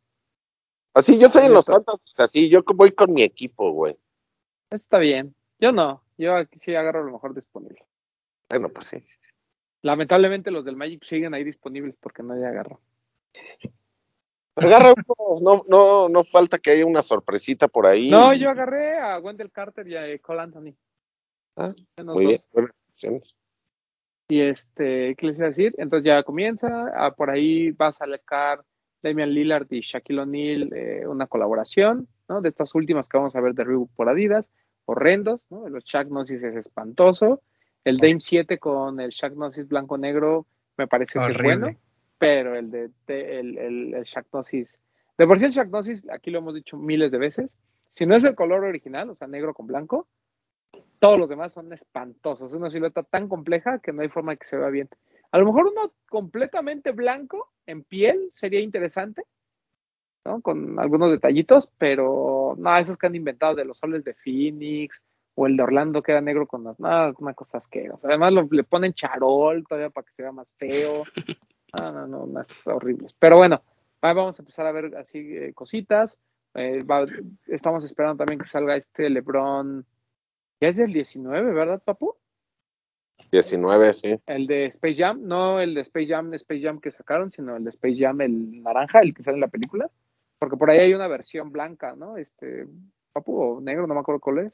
Speaker 6: Así, yo soy en los
Speaker 2: ta-
Speaker 6: fantasy, así, yo voy con mi equipo, güey.
Speaker 2: Está bien. Yo no. Yo aquí sí agarro lo mejor disponible.
Speaker 6: Bueno, pues sí.
Speaker 2: Lamentablemente los del Magic siguen ahí disponibles porque nadie agarró.
Speaker 6: Agarra unos, no, no, no falta que haya una sorpresita por ahí.
Speaker 2: No, yo agarré a Wendell Carter y a Cole Anthony.
Speaker 6: Ah, Muy bien,
Speaker 2: dos.
Speaker 6: buenas opciones.
Speaker 2: Y este, ¿qué les iba a decir? Entonces ya comienza, ah, por ahí va a sacar Damian Lillard y Shaquille O'Neal eh, una colaboración, ¿no? De estas últimas que vamos a ver de Reebok por Adidas, horrendos, ¿no? Los Shaq Gnosis es espantoso, el Dame 7 con el Shaq Gnosis blanco-negro me parece que es
Speaker 3: Horrible.
Speaker 2: bueno, pero el de, el, el, el Shaq Gnosis, de por sí el Shaq Gnosis, aquí lo hemos dicho miles de veces, si no es el color original, o sea, negro con blanco, todos los demás son espantosos. Es una silueta tan compleja que no hay forma que se vea bien. A lo mejor uno completamente blanco en piel sería interesante, ¿no? Con algunos detallitos, pero no, esos que han inventado de los soles de Phoenix o el de Orlando que era negro con las, no, una cosa asquerosa. Además le ponen charol todavía para que se vea más feo. No, no, no, unas horribles. Pero bueno, ahí vamos a empezar a ver así eh, cositas. Eh, va- estamos esperando también que salga este LeBron. Ya es del 19, ¿verdad, papu?
Speaker 6: 19, sí.
Speaker 2: El de Space Jam, no el de Space Jam, Space Jam que sacaron, sino el de Space Jam, el naranja, el que sale en la película. Porque por ahí hay una versión blanca, ¿no? Este, papu o negro, no me acuerdo cuál es.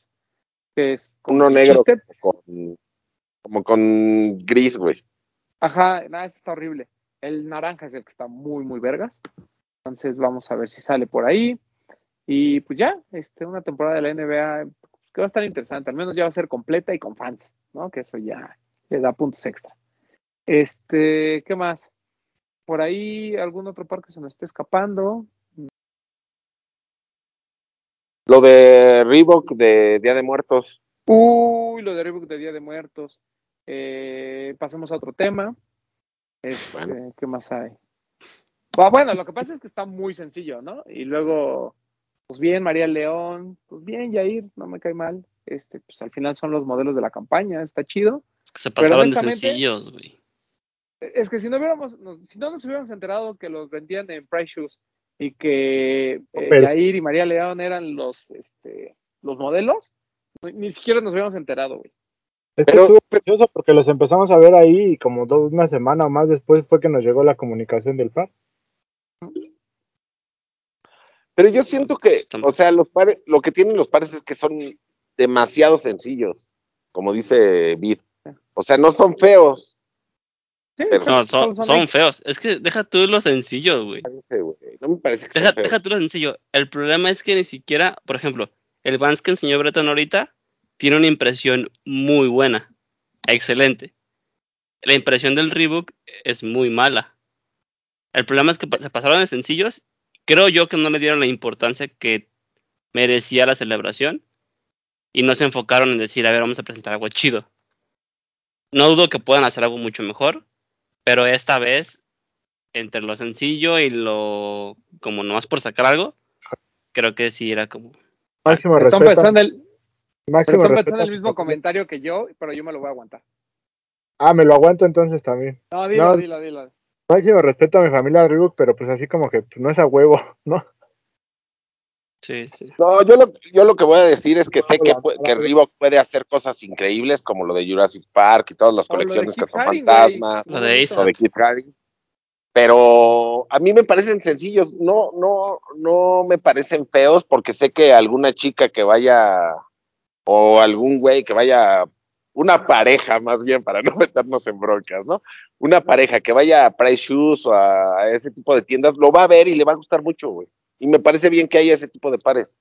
Speaker 2: Que es como
Speaker 6: Uno
Speaker 2: un
Speaker 6: negro con, como con gris, güey.
Speaker 2: Ajá, nada, eso está horrible. El naranja es el que está muy, muy vergas. Entonces vamos a ver si sale por ahí. Y pues ya, este, una temporada de la NBA que va a estar interesante. Al menos ya va a ser completa y con fans, ¿no? Que eso ya le da puntos extra. Este, ¿qué más? Por ahí algún otro par que se nos esté escapando.
Speaker 6: Lo de Reebok de Día de Muertos.
Speaker 2: Uy, lo de Reebok de Día de Muertos. Eh, pasemos a otro tema. Este,
Speaker 6: Bueno.
Speaker 2: ¿Qué más hay? Ah, bueno, lo que pasa es que está muy sencillo, ¿no? Y luego, pues bien, María León, pues bien, Yair, no me cae mal. Este, pues al final son los modelos de la campaña, está chido.
Speaker 4: Se pasaron de sencillos, güey.
Speaker 2: Es que si no hubiéramos, nos- si no nos hubiéramos enterado que los vendían en Price Shoes y que eh, Yair y María León eran los, este, los modelos, ni- ni siquiera nos hubiéramos enterado, güey.
Speaker 5: Es que
Speaker 6: Pero-
Speaker 5: estuvo precioso porque los empezamos a ver ahí y como dos, una semana o más después fue que nos llegó la comunicación del par.
Speaker 6: Pero yo siento que,
Speaker 4: Está-
Speaker 6: o sea, los pares, lo que tienen los pares es que son demasiado sencillos, como dice Vid. O sea, no son feos.
Speaker 2: Sí,
Speaker 4: No, son,
Speaker 2: son
Speaker 4: feos. Es que deja tú los sencillos, güey.
Speaker 6: Parece, güey. No me parece que
Speaker 4: Deja, deja tú lo sencillo. El problema es que ni siquiera, por ejemplo, el Vans que enseñó Breton ahorita tiene una impresión muy buena. Excelente. La impresión del Reebok es muy mala. El problema es que se pasaron de sencillos. Creo yo que no le dieron la importancia que merecía la celebración. y no se enfocaron en decir, a ver, vamos a presentar algo chido. No dudo que puedan hacer algo mucho mejor, pero esta vez, entre lo sencillo y lo como nomás por sacar algo, creo que sí era como...
Speaker 5: Máximo
Speaker 2: Están
Speaker 5: respeto.
Speaker 2: pensando, el,
Speaker 5: máximo
Speaker 2: están
Speaker 5: respeto
Speaker 2: pensando
Speaker 5: a
Speaker 2: el
Speaker 5: mi
Speaker 2: mismo
Speaker 5: familia.
Speaker 2: comentario que yo, pero yo me lo voy a aguantar.
Speaker 5: Ah, me lo aguanto entonces también.
Speaker 2: No, dilo,
Speaker 5: No.
Speaker 2: dilo, dilo.
Speaker 5: Máximo respeto a mi familia Reebok, pero pues así como que pues, no es a huevo, ¿no?
Speaker 4: Sí, sí.
Speaker 6: No, yo lo, yo lo que voy a decir es que sé que, que. Reebok puede hacer cosas increíbles como lo de Jurassic Park y todas las colecciones que son
Speaker 2: Haring,
Speaker 6: fantasmas.
Speaker 4: Lo de
Speaker 6: lo de Keith Haring. Pero a mí me parecen sencillos, no, no, no me parecen feos porque sé que alguna chica que vaya o algún güey que vaya, una pareja más bien para no meternos en broncas, ¿no? Una pareja que vaya a Price Shoes o a, ese tipo de tiendas, lo va a ver y le va a gustar mucho, güey. Y me parece bien que haya ese tipo de pares.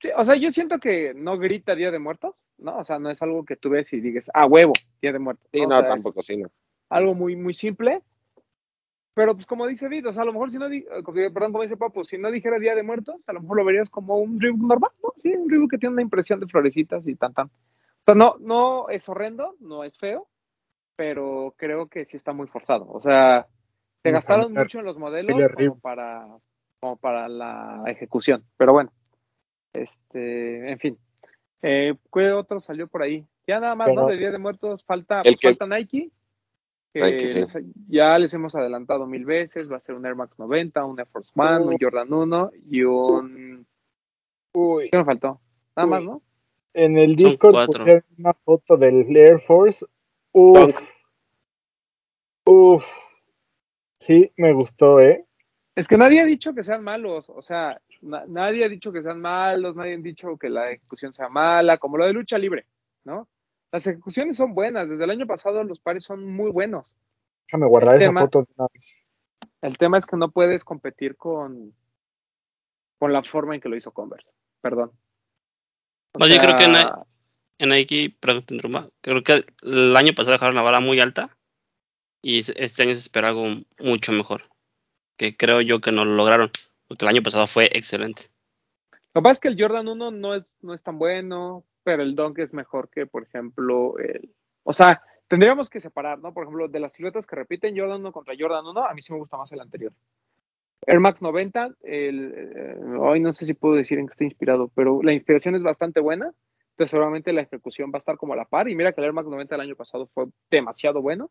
Speaker 2: Sí, o sea, yo siento que no grita Día de Muertos, ¿no? O sea, no es algo que tú ves y digas, ah, huevo, Día de Muertos.
Speaker 6: Sí, no,
Speaker 2: sea,
Speaker 6: tampoco, sí, no.
Speaker 2: algo muy, muy simple. Pero pues como dice Vid, o sea, a lo mejor si no, eh, perdón, como dice Papu, si no dijera Día de Muertos, a lo mejor lo verías como un Reebok normal, ¿no? Sí, un Reebok que tiene una impresión de florecitas y tan tan. O sea, no, no es horrendo, no es feo, pero creo que sí está muy forzado. O sea, se gastaron mucho en los modelos como para, como para la ejecución. Pero bueno, este, en fin. Eh, ¿Qué otro salió por ahí? Ya nada más, ¿no? De Día de Muertos falta,
Speaker 6: que-
Speaker 2: falta Nike. Que
Speaker 6: Nike, sí.
Speaker 2: les- ya les hemos adelantado mil veces. Va a ser un Air Max 90, un Air Force One, un Jordan 1 y un.
Speaker 5: Uy.
Speaker 2: ¿Qué me faltó? Nada
Speaker 5: Uy.
Speaker 2: más, ¿no?
Speaker 5: En el
Speaker 4: Son
Speaker 5: Discord
Speaker 4: cuatro.
Speaker 5: pusieron una foto del Air Force. Uf. Uf. Sí, me gustó, ¿eh?
Speaker 2: Es que nadie ha dicho que sean malos. O sea, na- nadie ha dicho que sean malos, nadie ha dicho que la ejecución sea mala, como lo de lucha libre, ¿no? Las ejecuciones son buenas. Desde el año pasado los pares son muy buenos.
Speaker 5: Déjame guardar
Speaker 2: El
Speaker 5: esa
Speaker 2: tema-
Speaker 5: foto. de una vez.
Speaker 2: El tema es que no puedes competir con, con la forma en que lo hizo Converse. Perdón. O
Speaker 4: Más bien creo que
Speaker 2: sea,
Speaker 4: na- En Nike, perdón, creo que el año pasado dejaron la vara muy alta y es- este año se espera algo mucho mejor. Que creo yo que no lo lograron, porque el año pasado fue excelente.
Speaker 2: Lo que pasa es que el Jordan 1 no es, no es tan bueno, pero el Dunk es mejor que, por ejemplo, el. O sea, tendríamos que separar, ¿no? Por ejemplo, de las siluetas que repiten Jordan 1 contra Jordan 1, a mí sí me gusta más el anterior. Air Max 90, el, eh, hoy no sé si puedo decir en qué está inspirado, pero la inspiración es bastante buena. Entonces, seguramente la ejecución va a estar como a la par. Y mira que el Air Max 90 del año pasado fue demasiado bueno.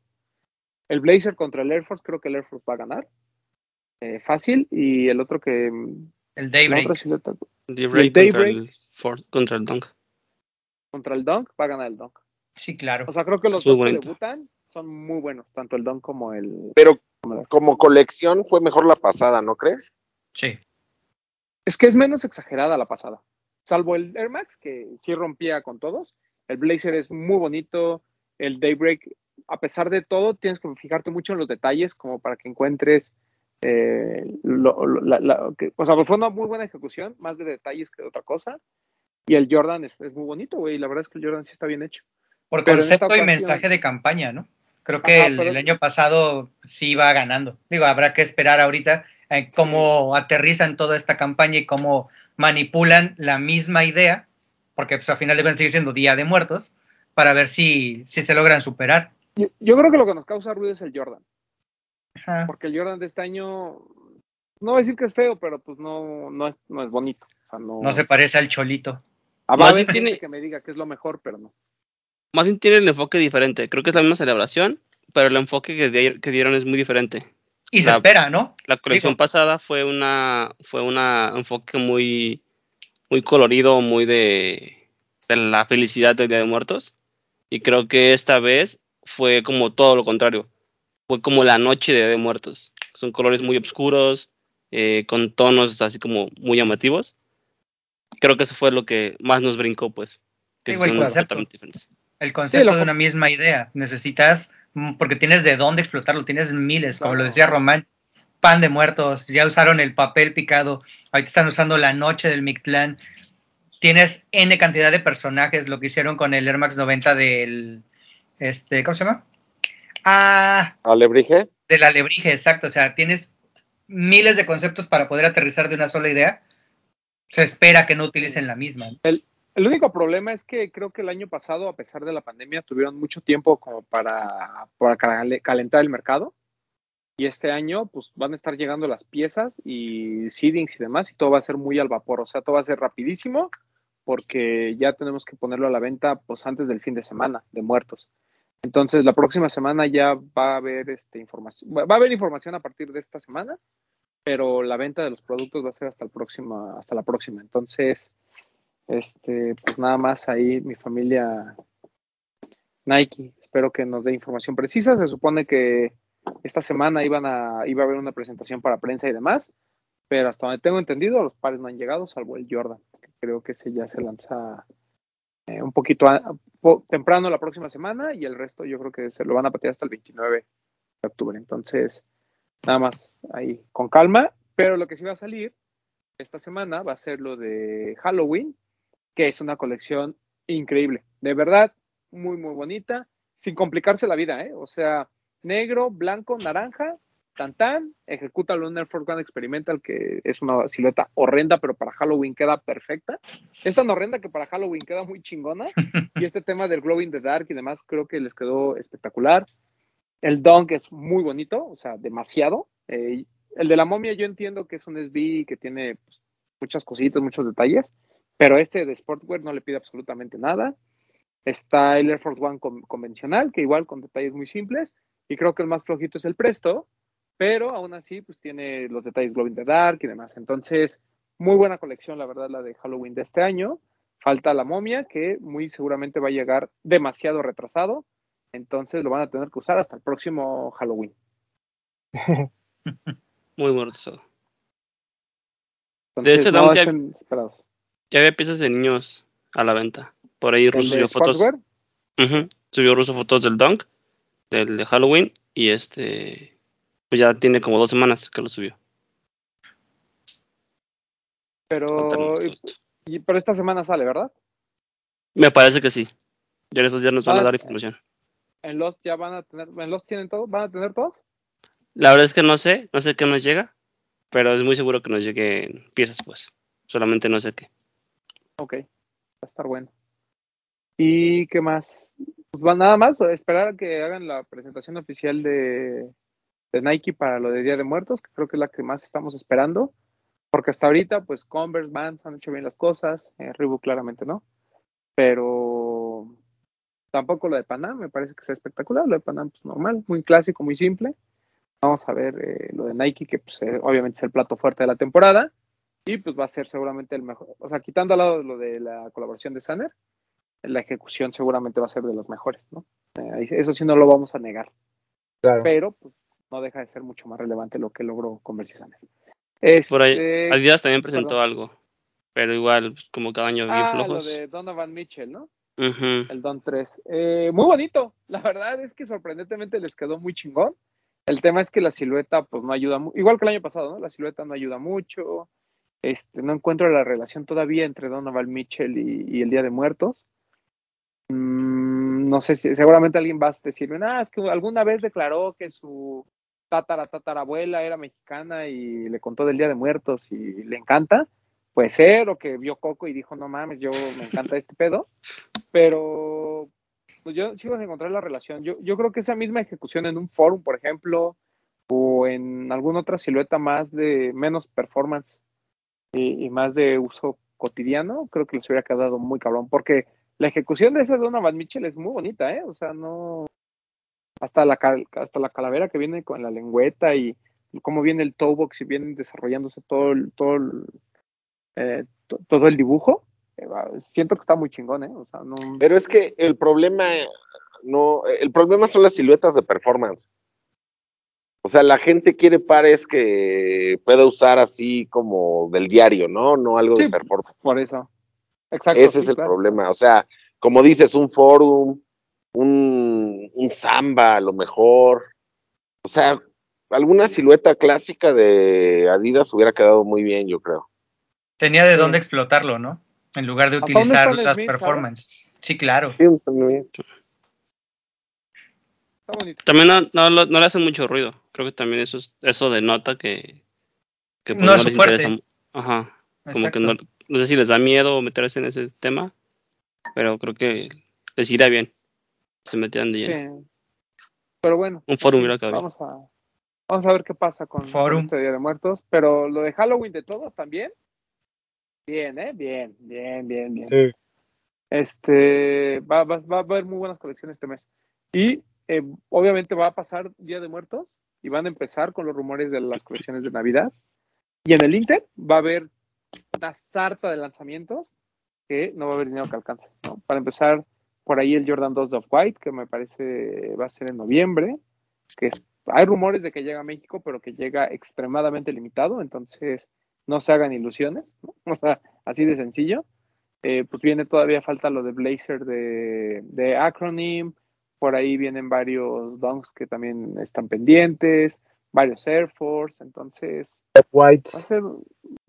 Speaker 2: El Blazer contra el Air Force, creo que el Air Force va a ganar. Eh, fácil. Y el otro que.
Speaker 3: El
Speaker 2: La
Speaker 3: Daybreak.
Speaker 4: Daybreak
Speaker 2: Daybreak.
Speaker 4: contra el, Ford, contra el Dunk.
Speaker 2: Contra el Dunk va a ganar el Dunk.
Speaker 3: Sí, claro.
Speaker 2: O sea, creo que los
Speaker 4: Es
Speaker 2: dos que debutan son muy buenos, tanto el Dunk como el.
Speaker 6: Pero como colección fue mejor la pasada, ¿no crees?
Speaker 3: Sí.
Speaker 2: Es que es menos exagerada la pasada. Salvo el Air Max, que sí rompía con todos. El Blazer es muy bonito. El Daybreak, a pesar de todo, tienes que fijarte mucho en los detalles, como para que encuentres. eh, lo- lo- la- la- que- o sea, pues fue una muy buena ejecución, más de detalles que de otra cosa. Y el Jordan es, es muy bonito, güey. La verdad es que el Jordan sí está bien hecho.
Speaker 3: Por
Speaker 2: Pero
Speaker 3: concepto y mensaje de campaña, ¿no? Creo que
Speaker 2: Ajá,
Speaker 3: el,
Speaker 2: pero-
Speaker 3: el año pasado sí iba ganando. Digo, habrá que esperar ahorita eh, cómo aterrizan toda esta campaña y cómo manipulan la misma idea, porque pues a final de cuentas sigue siendo Día de Muertos, para ver si, si se logran superar.
Speaker 2: Yo, yo creo que lo que nos causa ruido es el Jordan.
Speaker 3: Ajá.
Speaker 2: porque el Jordan de este año, no voy a decir que es feo, pero pues no, no, es, no es bonito. O sea, no,
Speaker 3: No se parece al Cholito.
Speaker 2: Ah,
Speaker 4: Más bien tiene-
Speaker 2: que me diga que es lo mejor, pero no.
Speaker 4: Más bien tiene el enfoque diferente. Creo que es la misma celebración, pero el enfoque que, di- que dieron es muy diferente.
Speaker 3: Y se
Speaker 4: La-
Speaker 3: espera, ¿no?
Speaker 4: La colección
Speaker 3: Digo-
Speaker 4: pasada fue una fue una enfoque muy muy colorido, muy de, de la felicidad del Día de Muertos y creo que esta vez fue como todo lo contrario. Fue como la noche de Día de Muertos. Son colores muy oscuros, eh, con tonos así como muy llamativos. Creo que eso fue lo que más nos brincó, pues. Que
Speaker 3: Digo, el
Speaker 4: son
Speaker 3: concepto.
Speaker 4: completamente diferentes.
Speaker 3: El concepto
Speaker 2: lo
Speaker 3: de una misma idea. Necesitas, mm, porque tienes de dónde explotarlo, tienes miles, como lo decía Román. Pan de muertos, ya usaron el papel picado, ahorita están usando la noche del Mictlán. Tienes N cantidad de personajes, lo que hicieron con el Air Max 90 del. Este, ¿Cómo se llama? Ah,
Speaker 6: Alebrije.
Speaker 3: del alebrije, exacto. O sea, tienes miles de conceptos para poder aterrizar de una sola idea. Se espera que no utilicen la misma.
Speaker 2: El único problema es que creo que el año pasado, a pesar de la pandemia, tuvieron mucho tiempo como para, para calentar el mercado. Y este año, pues van a estar llegando las piezas y seedings y demás, y todo va a ser muy al vapor. O sea, todo va a ser rapidísimo, porque ya tenemos que ponerlo a la venta pues antes del fin de semana de muertos. Entonces, la próxima semana ya va a haber este información, va a haber información a partir de esta semana, pero la venta de los productos va a ser hasta el próximo, hasta la próxima. Entonces, este, pues nada más ahí mi familia Nike, espero que nos dé información precisa. Se supone que esta semana iban a, iba a haber una presentación para prensa y demás, pero hasta donde tengo entendido, los pares no han llegado, salvo el Jordan, que creo que ese ya se lanza eh, un poquito temprano la próxima semana y el resto yo creo que se lo van a patear hasta el 29 de octubre. Entonces, nada más ahí con calma, pero lo que sí va a salir esta semana va a ser lo de Halloween, que es una colección increíble, de verdad, muy, muy bonita, sin complicarse la vida, ¿eh? O sea, negro, blanco, naranja, tan tan, ejecuta el Air Force One Experimental, que es una silueta horrenda, pero para Halloween queda perfecta. Es tan horrenda que para Halloween queda muy chingona. Y este tema del Glow in the Dark y demás, creo que les quedó espectacular. El Dunk es muy bonito, o sea, demasiado. Eh, el de la momia yo entiendo que es un SB que tiene pues, muchas cositas, muchos detalles, pero este de Sportwear no le pide absolutamente nada. Está el Air Force One convencional, que igual con detalles muy simples. Y creo que el más flojito es el Presto, pero aún así, pues tiene los detalles Glowing the Dark y demás. Entonces, muy buena colección, la verdad, la de Halloween de este año. Falta la momia, que muy seguramente va a llegar demasiado retrasado. Entonces lo van a tener que usar hasta el próximo Halloween.
Speaker 4: muy retrasado. de ese no, ya, ya, había piezas de niños a la venta. Por ahí Russo subió fotos. Subió Russo fotos del Dunk, del de Halloween, y este pues ya tiene como dos semanas que lo subió.
Speaker 2: Pero, y, pero esta semana sale, ¿verdad?
Speaker 4: Me parece que sí. Ya en estos días nos van a dar información.
Speaker 2: ¿En los ya van a tener, en los tienen todo? ¿Van a tener todo?
Speaker 4: La verdad es que no sé, no sé qué nos llega, pero es muy seguro que nos lleguen piezas, pues. Solamente no sé qué.
Speaker 2: Ok, va a estar bueno. ¿Y qué más? Pues va nada más, esperar a que hagan la presentación oficial de, de Nike para lo de Día de Muertos, que creo que es la que más estamos esperando, porque hasta ahorita, pues Converse, Vans han hecho bien las cosas, eh, Reebok claramente no, pero tampoco lo de Panam, me parece que es espectacular, lo de Panam pues normal, muy clásico, muy simple. Vamos a ver eh, lo de Nike, que pues, eh, obviamente es el plato fuerte de la temporada, y pues va a ser seguramente el mejor, o sea, quitando al lado lo de la colaboración de Sanner, la ejecución seguramente va a ser de los mejores, ¿no? eso sí no lo vamos a negar. Pero pues, no deja de ser mucho más relevante lo que logró Conversión.
Speaker 4: Este, Por ahí, Adidas también presentó algo, pero igual, pues, como cada año bien
Speaker 2: ah,
Speaker 4: flojos.
Speaker 2: lo de Donovan Mitchell, ¿no? El Don 3. Eh, muy bonito, la verdad es que sorprendentemente les quedó muy chingón. El tema es que la silueta, pues no ayuda, igual que el año pasado, ¿no? La silueta no ayuda mucho. Este, no encuentro la relación todavía entre Donovan Mitchell y, el Día de Muertos. Mm, no sé si seguramente alguien va a decirme, ah, es que alguna vez declaró que su tatara tatarabuela era mexicana y le contó del Día de Muertos y le encanta, puede ser, o que vio Coco y dijo, no mames, yo me encanta este pedo, pero pues yo sigo a encontrar la relación. Yo, yo creo que esa misma ejecución en un forum, por ejemplo, o en alguna otra silueta más de menos performance y, más de uso cotidiano, creo que les hubiera quedado muy cabrón, porque la ejecución de esa Donovan Mitchell es muy bonita, ¿eh? O sea, no, hasta la, hasta la calavera que viene con la lengüeta y cómo viene el toe box y viene desarrollándose todo todo eh, todo el dibujo. Eh, siento que está muy chingón, ¿eh?
Speaker 6: Pero es que el problema, no, el problema son las siluetas de performance. O sea, la gente quiere pares que pueda usar así como del diario, ¿no? No algo de performance.
Speaker 2: Por eso. Exacto.
Speaker 6: Ese es el problema. O sea, como dices, un forum, un, un samba a lo mejor. O sea, alguna silueta clásica de Adidas hubiera quedado muy bien, yo creo.
Speaker 3: Tenía de dónde explotarlo, ¿no? En lugar de utilizar las performance. Sí, claro.
Speaker 4: También no, no, no, le hacen mucho ruido. Creo que también eso es, eso denota que,
Speaker 3: que pues, no, es les fuerte.
Speaker 4: Ajá. Como que no, no sé si les da miedo meterse en ese tema, pero creo que les irá bien. Se metían de lleno.
Speaker 2: Pero bueno.
Speaker 4: Un quedado bien.
Speaker 2: Vamos a, vamos a ver qué pasa con, con
Speaker 3: Fórum.
Speaker 2: este Día de Muertos. Pero lo de Halloween de todos también. Bien, ¿eh? Bien, bien, bien, bien.
Speaker 5: Sí.
Speaker 2: Este, va, va, va a haber muy buenas colecciones este mes. Y eh, obviamente va a pasar Día de Muertos y van a empezar con los rumores de las colecciones de Navidad. Y en el Inter va a haber una sarta de lanzamientos que no va a haber dinero que alcance. ¿no? Para empezar, por ahí el Jordan 2 de Off-White, que me parece va a ser en noviembre, que es- hay rumores de que llega a México, pero que llega extremadamente limitado, entonces no se hagan ilusiones, ¿no? o sea, así de sencillo. Eh, pues viene todavía falta lo de Blazer de, de Acronym, por ahí vienen varios Dunks que también están pendientes, varios Air Force, entonces
Speaker 5: White.
Speaker 2: ser...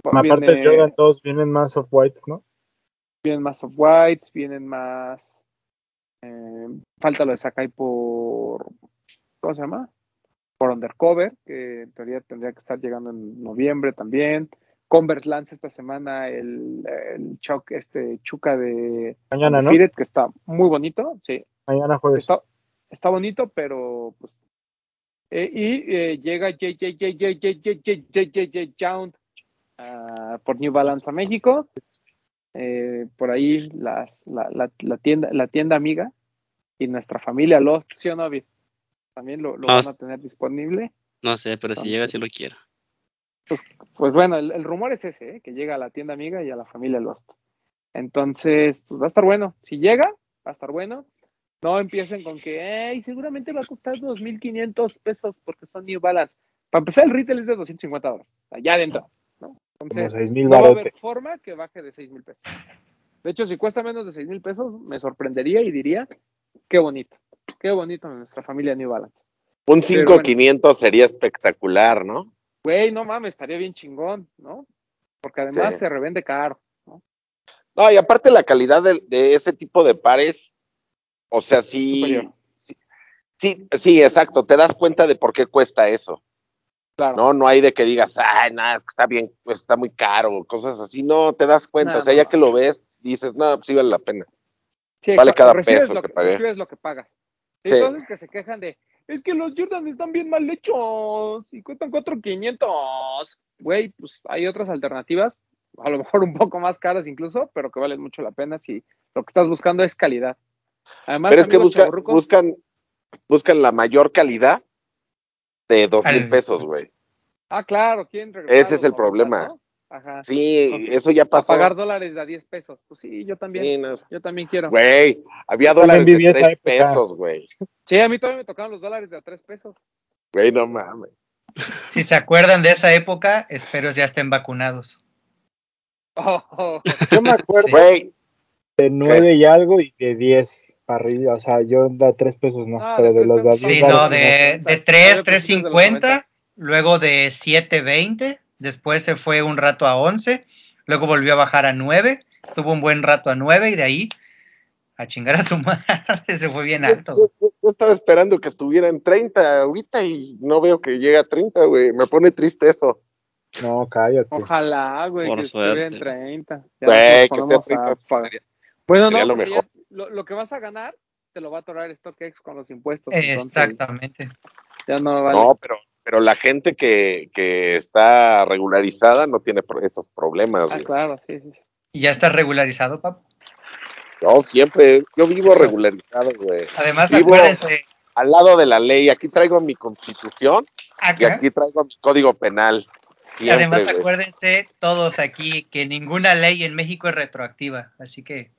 Speaker 5: Aparte
Speaker 2: viene-
Speaker 5: de Jordan 2, vienen más of white, ¿no?
Speaker 2: vienen más of whites, vienen más. eh, falta lo de Sakai por. ¿Cómo se llama? Por Undercover, que en teoría tendría que estar llegando en noviembre también. Converse lanza esta semana el, el Chuck, este Chuca de
Speaker 5: Mañana, ¿no?
Speaker 2: Firet, que está muy bonito, sí.
Speaker 5: Mañana jueves.
Speaker 2: Está, está bonito, pero pues, eh, y eh, llega Jound uh, por New Balance a México. Eh, por ahí las, la, la, la, tienda, la tienda amiga y nuestra familia Lost, ¿sí o no, También lo, lo
Speaker 4: no,
Speaker 2: van a tener disponible.
Speaker 4: No sé, pero Entonces, si llega, sí lo quiero.
Speaker 2: Pues bueno, el, el rumor es ese, ¿eh? que llega a la tienda amiga y a la familia Lost. Entonces, pues va a estar bueno. Si llega, va a estar bueno. No empiecen con que, "Ey, seguramente va a costar 2.500 pesos porque son New Balance. Para empezar, el retail es de 250 dólares, allá adentro. ¿no?
Speaker 5: Como
Speaker 2: Entonces,
Speaker 5: 6 mil
Speaker 2: no va a haber forma que baje de 6 mil pesos. De hecho, si cuesta menos de 6 mil pesos, me sorprendería y diría, qué bonito, qué bonito nuestra familia New Balance.
Speaker 6: Un
Speaker 2: Pero
Speaker 6: 5500 sería espectacular, ¿no?
Speaker 2: Güey, no mames, estaría bien chingón, ¿no? Porque además
Speaker 6: Sí.
Speaker 2: se revende caro.
Speaker 6: No, y aparte la calidad de, de ese tipo de pares, o sea, sí, sí, sí, sí, exacto, te das cuenta de por qué cuesta eso,
Speaker 2: Claro.
Speaker 6: ¿no? No hay de que digas, ay, nada, es que está bien, pues está muy caro, cosas así, no, te das cuenta,
Speaker 2: No,
Speaker 6: o sea,
Speaker 2: no,
Speaker 6: ya
Speaker 2: no.
Speaker 6: que lo ves, dices, no, pues sí vale la pena.
Speaker 2: Sí,
Speaker 6: Vale
Speaker 2: exacto,
Speaker 6: cada
Speaker 2: recibes
Speaker 6: peso
Speaker 2: lo
Speaker 6: que
Speaker 2: que,
Speaker 6: pagué.
Speaker 2: recibes lo que pagas. Entonces que se quejan de, es que los Jordan están bien mal hechos y cuestan 4,500. Güey, pues hay otras alternativas, a lo mejor un poco más caras incluso, pero que valen mucho la pena si lo que estás buscando es calidad. Además,
Speaker 6: Pero es que busca- buscan, buscan la mayor calidad de dos mil pesos, güey.
Speaker 2: Ah, claro, quieren regresar.
Speaker 6: Ese es el problema.
Speaker 2: ¿no? Ajá.
Speaker 6: Sí, eso ya
Speaker 2: A
Speaker 6: pasó.
Speaker 2: pagar dólares de a 10 pesos. Pues sí, yo también.
Speaker 6: Sí, no,
Speaker 2: Yo también quiero.
Speaker 6: Güey, había
Speaker 5: Yo también
Speaker 6: dólares de
Speaker 5: viví esa
Speaker 6: tres
Speaker 5: época.
Speaker 6: pesos, güey.
Speaker 2: Sí, a mí todavía me tocaban los dólares de a 3 pesos.
Speaker 6: Güey, no mames.
Speaker 3: Si se acuerdan de esa época, espero ya estén vacunados.
Speaker 2: Oh,
Speaker 5: Yo me acuerdo
Speaker 3: Sí.
Speaker 5: De 9 y algo y de 10 para arriba. O sea, yo da 3 pesos no,
Speaker 2: No,
Speaker 5: pero
Speaker 2: de
Speaker 5: de los de a
Speaker 2: tres pesos
Speaker 5: 10
Speaker 3: Sí, no, de, de 3,
Speaker 2: Todavía principios de los
Speaker 3: 3.50, luego de 7.20, después se fue un rato a 11, luego volvió a bajar a 9, estuvo un buen rato a 9 y de ahí a chingar a su madre, se fue bien alto.
Speaker 6: yo- yo- yo estaba esperando que estuviera en 30 ahorita y no veo que llegue a 30, güey. Me pone triste eso.
Speaker 5: No, cállate.
Speaker 2: Ojalá, güey,
Speaker 4: Por
Speaker 2: que estuviera en
Speaker 4: suerte.
Speaker 2: 30. Ya
Speaker 6: Güey, que esté
Speaker 2: ponemos
Speaker 6: a 30
Speaker 2: a Bueno, no,
Speaker 6: lo
Speaker 2: porque
Speaker 6: mejor.
Speaker 2: ya- lo, lo que vas a ganar te lo va a atorar StockX con los impuestos. entonces
Speaker 3: Exactamente.
Speaker 2: Ya no vale.
Speaker 6: No, pero, pero la gente que, que está regularizada no tiene pro- esos problemas,
Speaker 2: ah,
Speaker 6: güey.
Speaker 2: claro, sí, sí.
Speaker 3: ¿Y ya está regularizado, papu?
Speaker 6: Yo siempre, yo vivo
Speaker 3: Eso.
Speaker 6: regularizado, güey.
Speaker 3: Además,
Speaker 6: Vivo-
Speaker 3: acuérdense,
Speaker 6: Al lado de la ley, aquí traigo mi constitución y aquí traigo mi código penal.
Speaker 3: y además
Speaker 6: güey.
Speaker 3: acuérdense todos aquí que ninguna ley en México es retroactiva, así que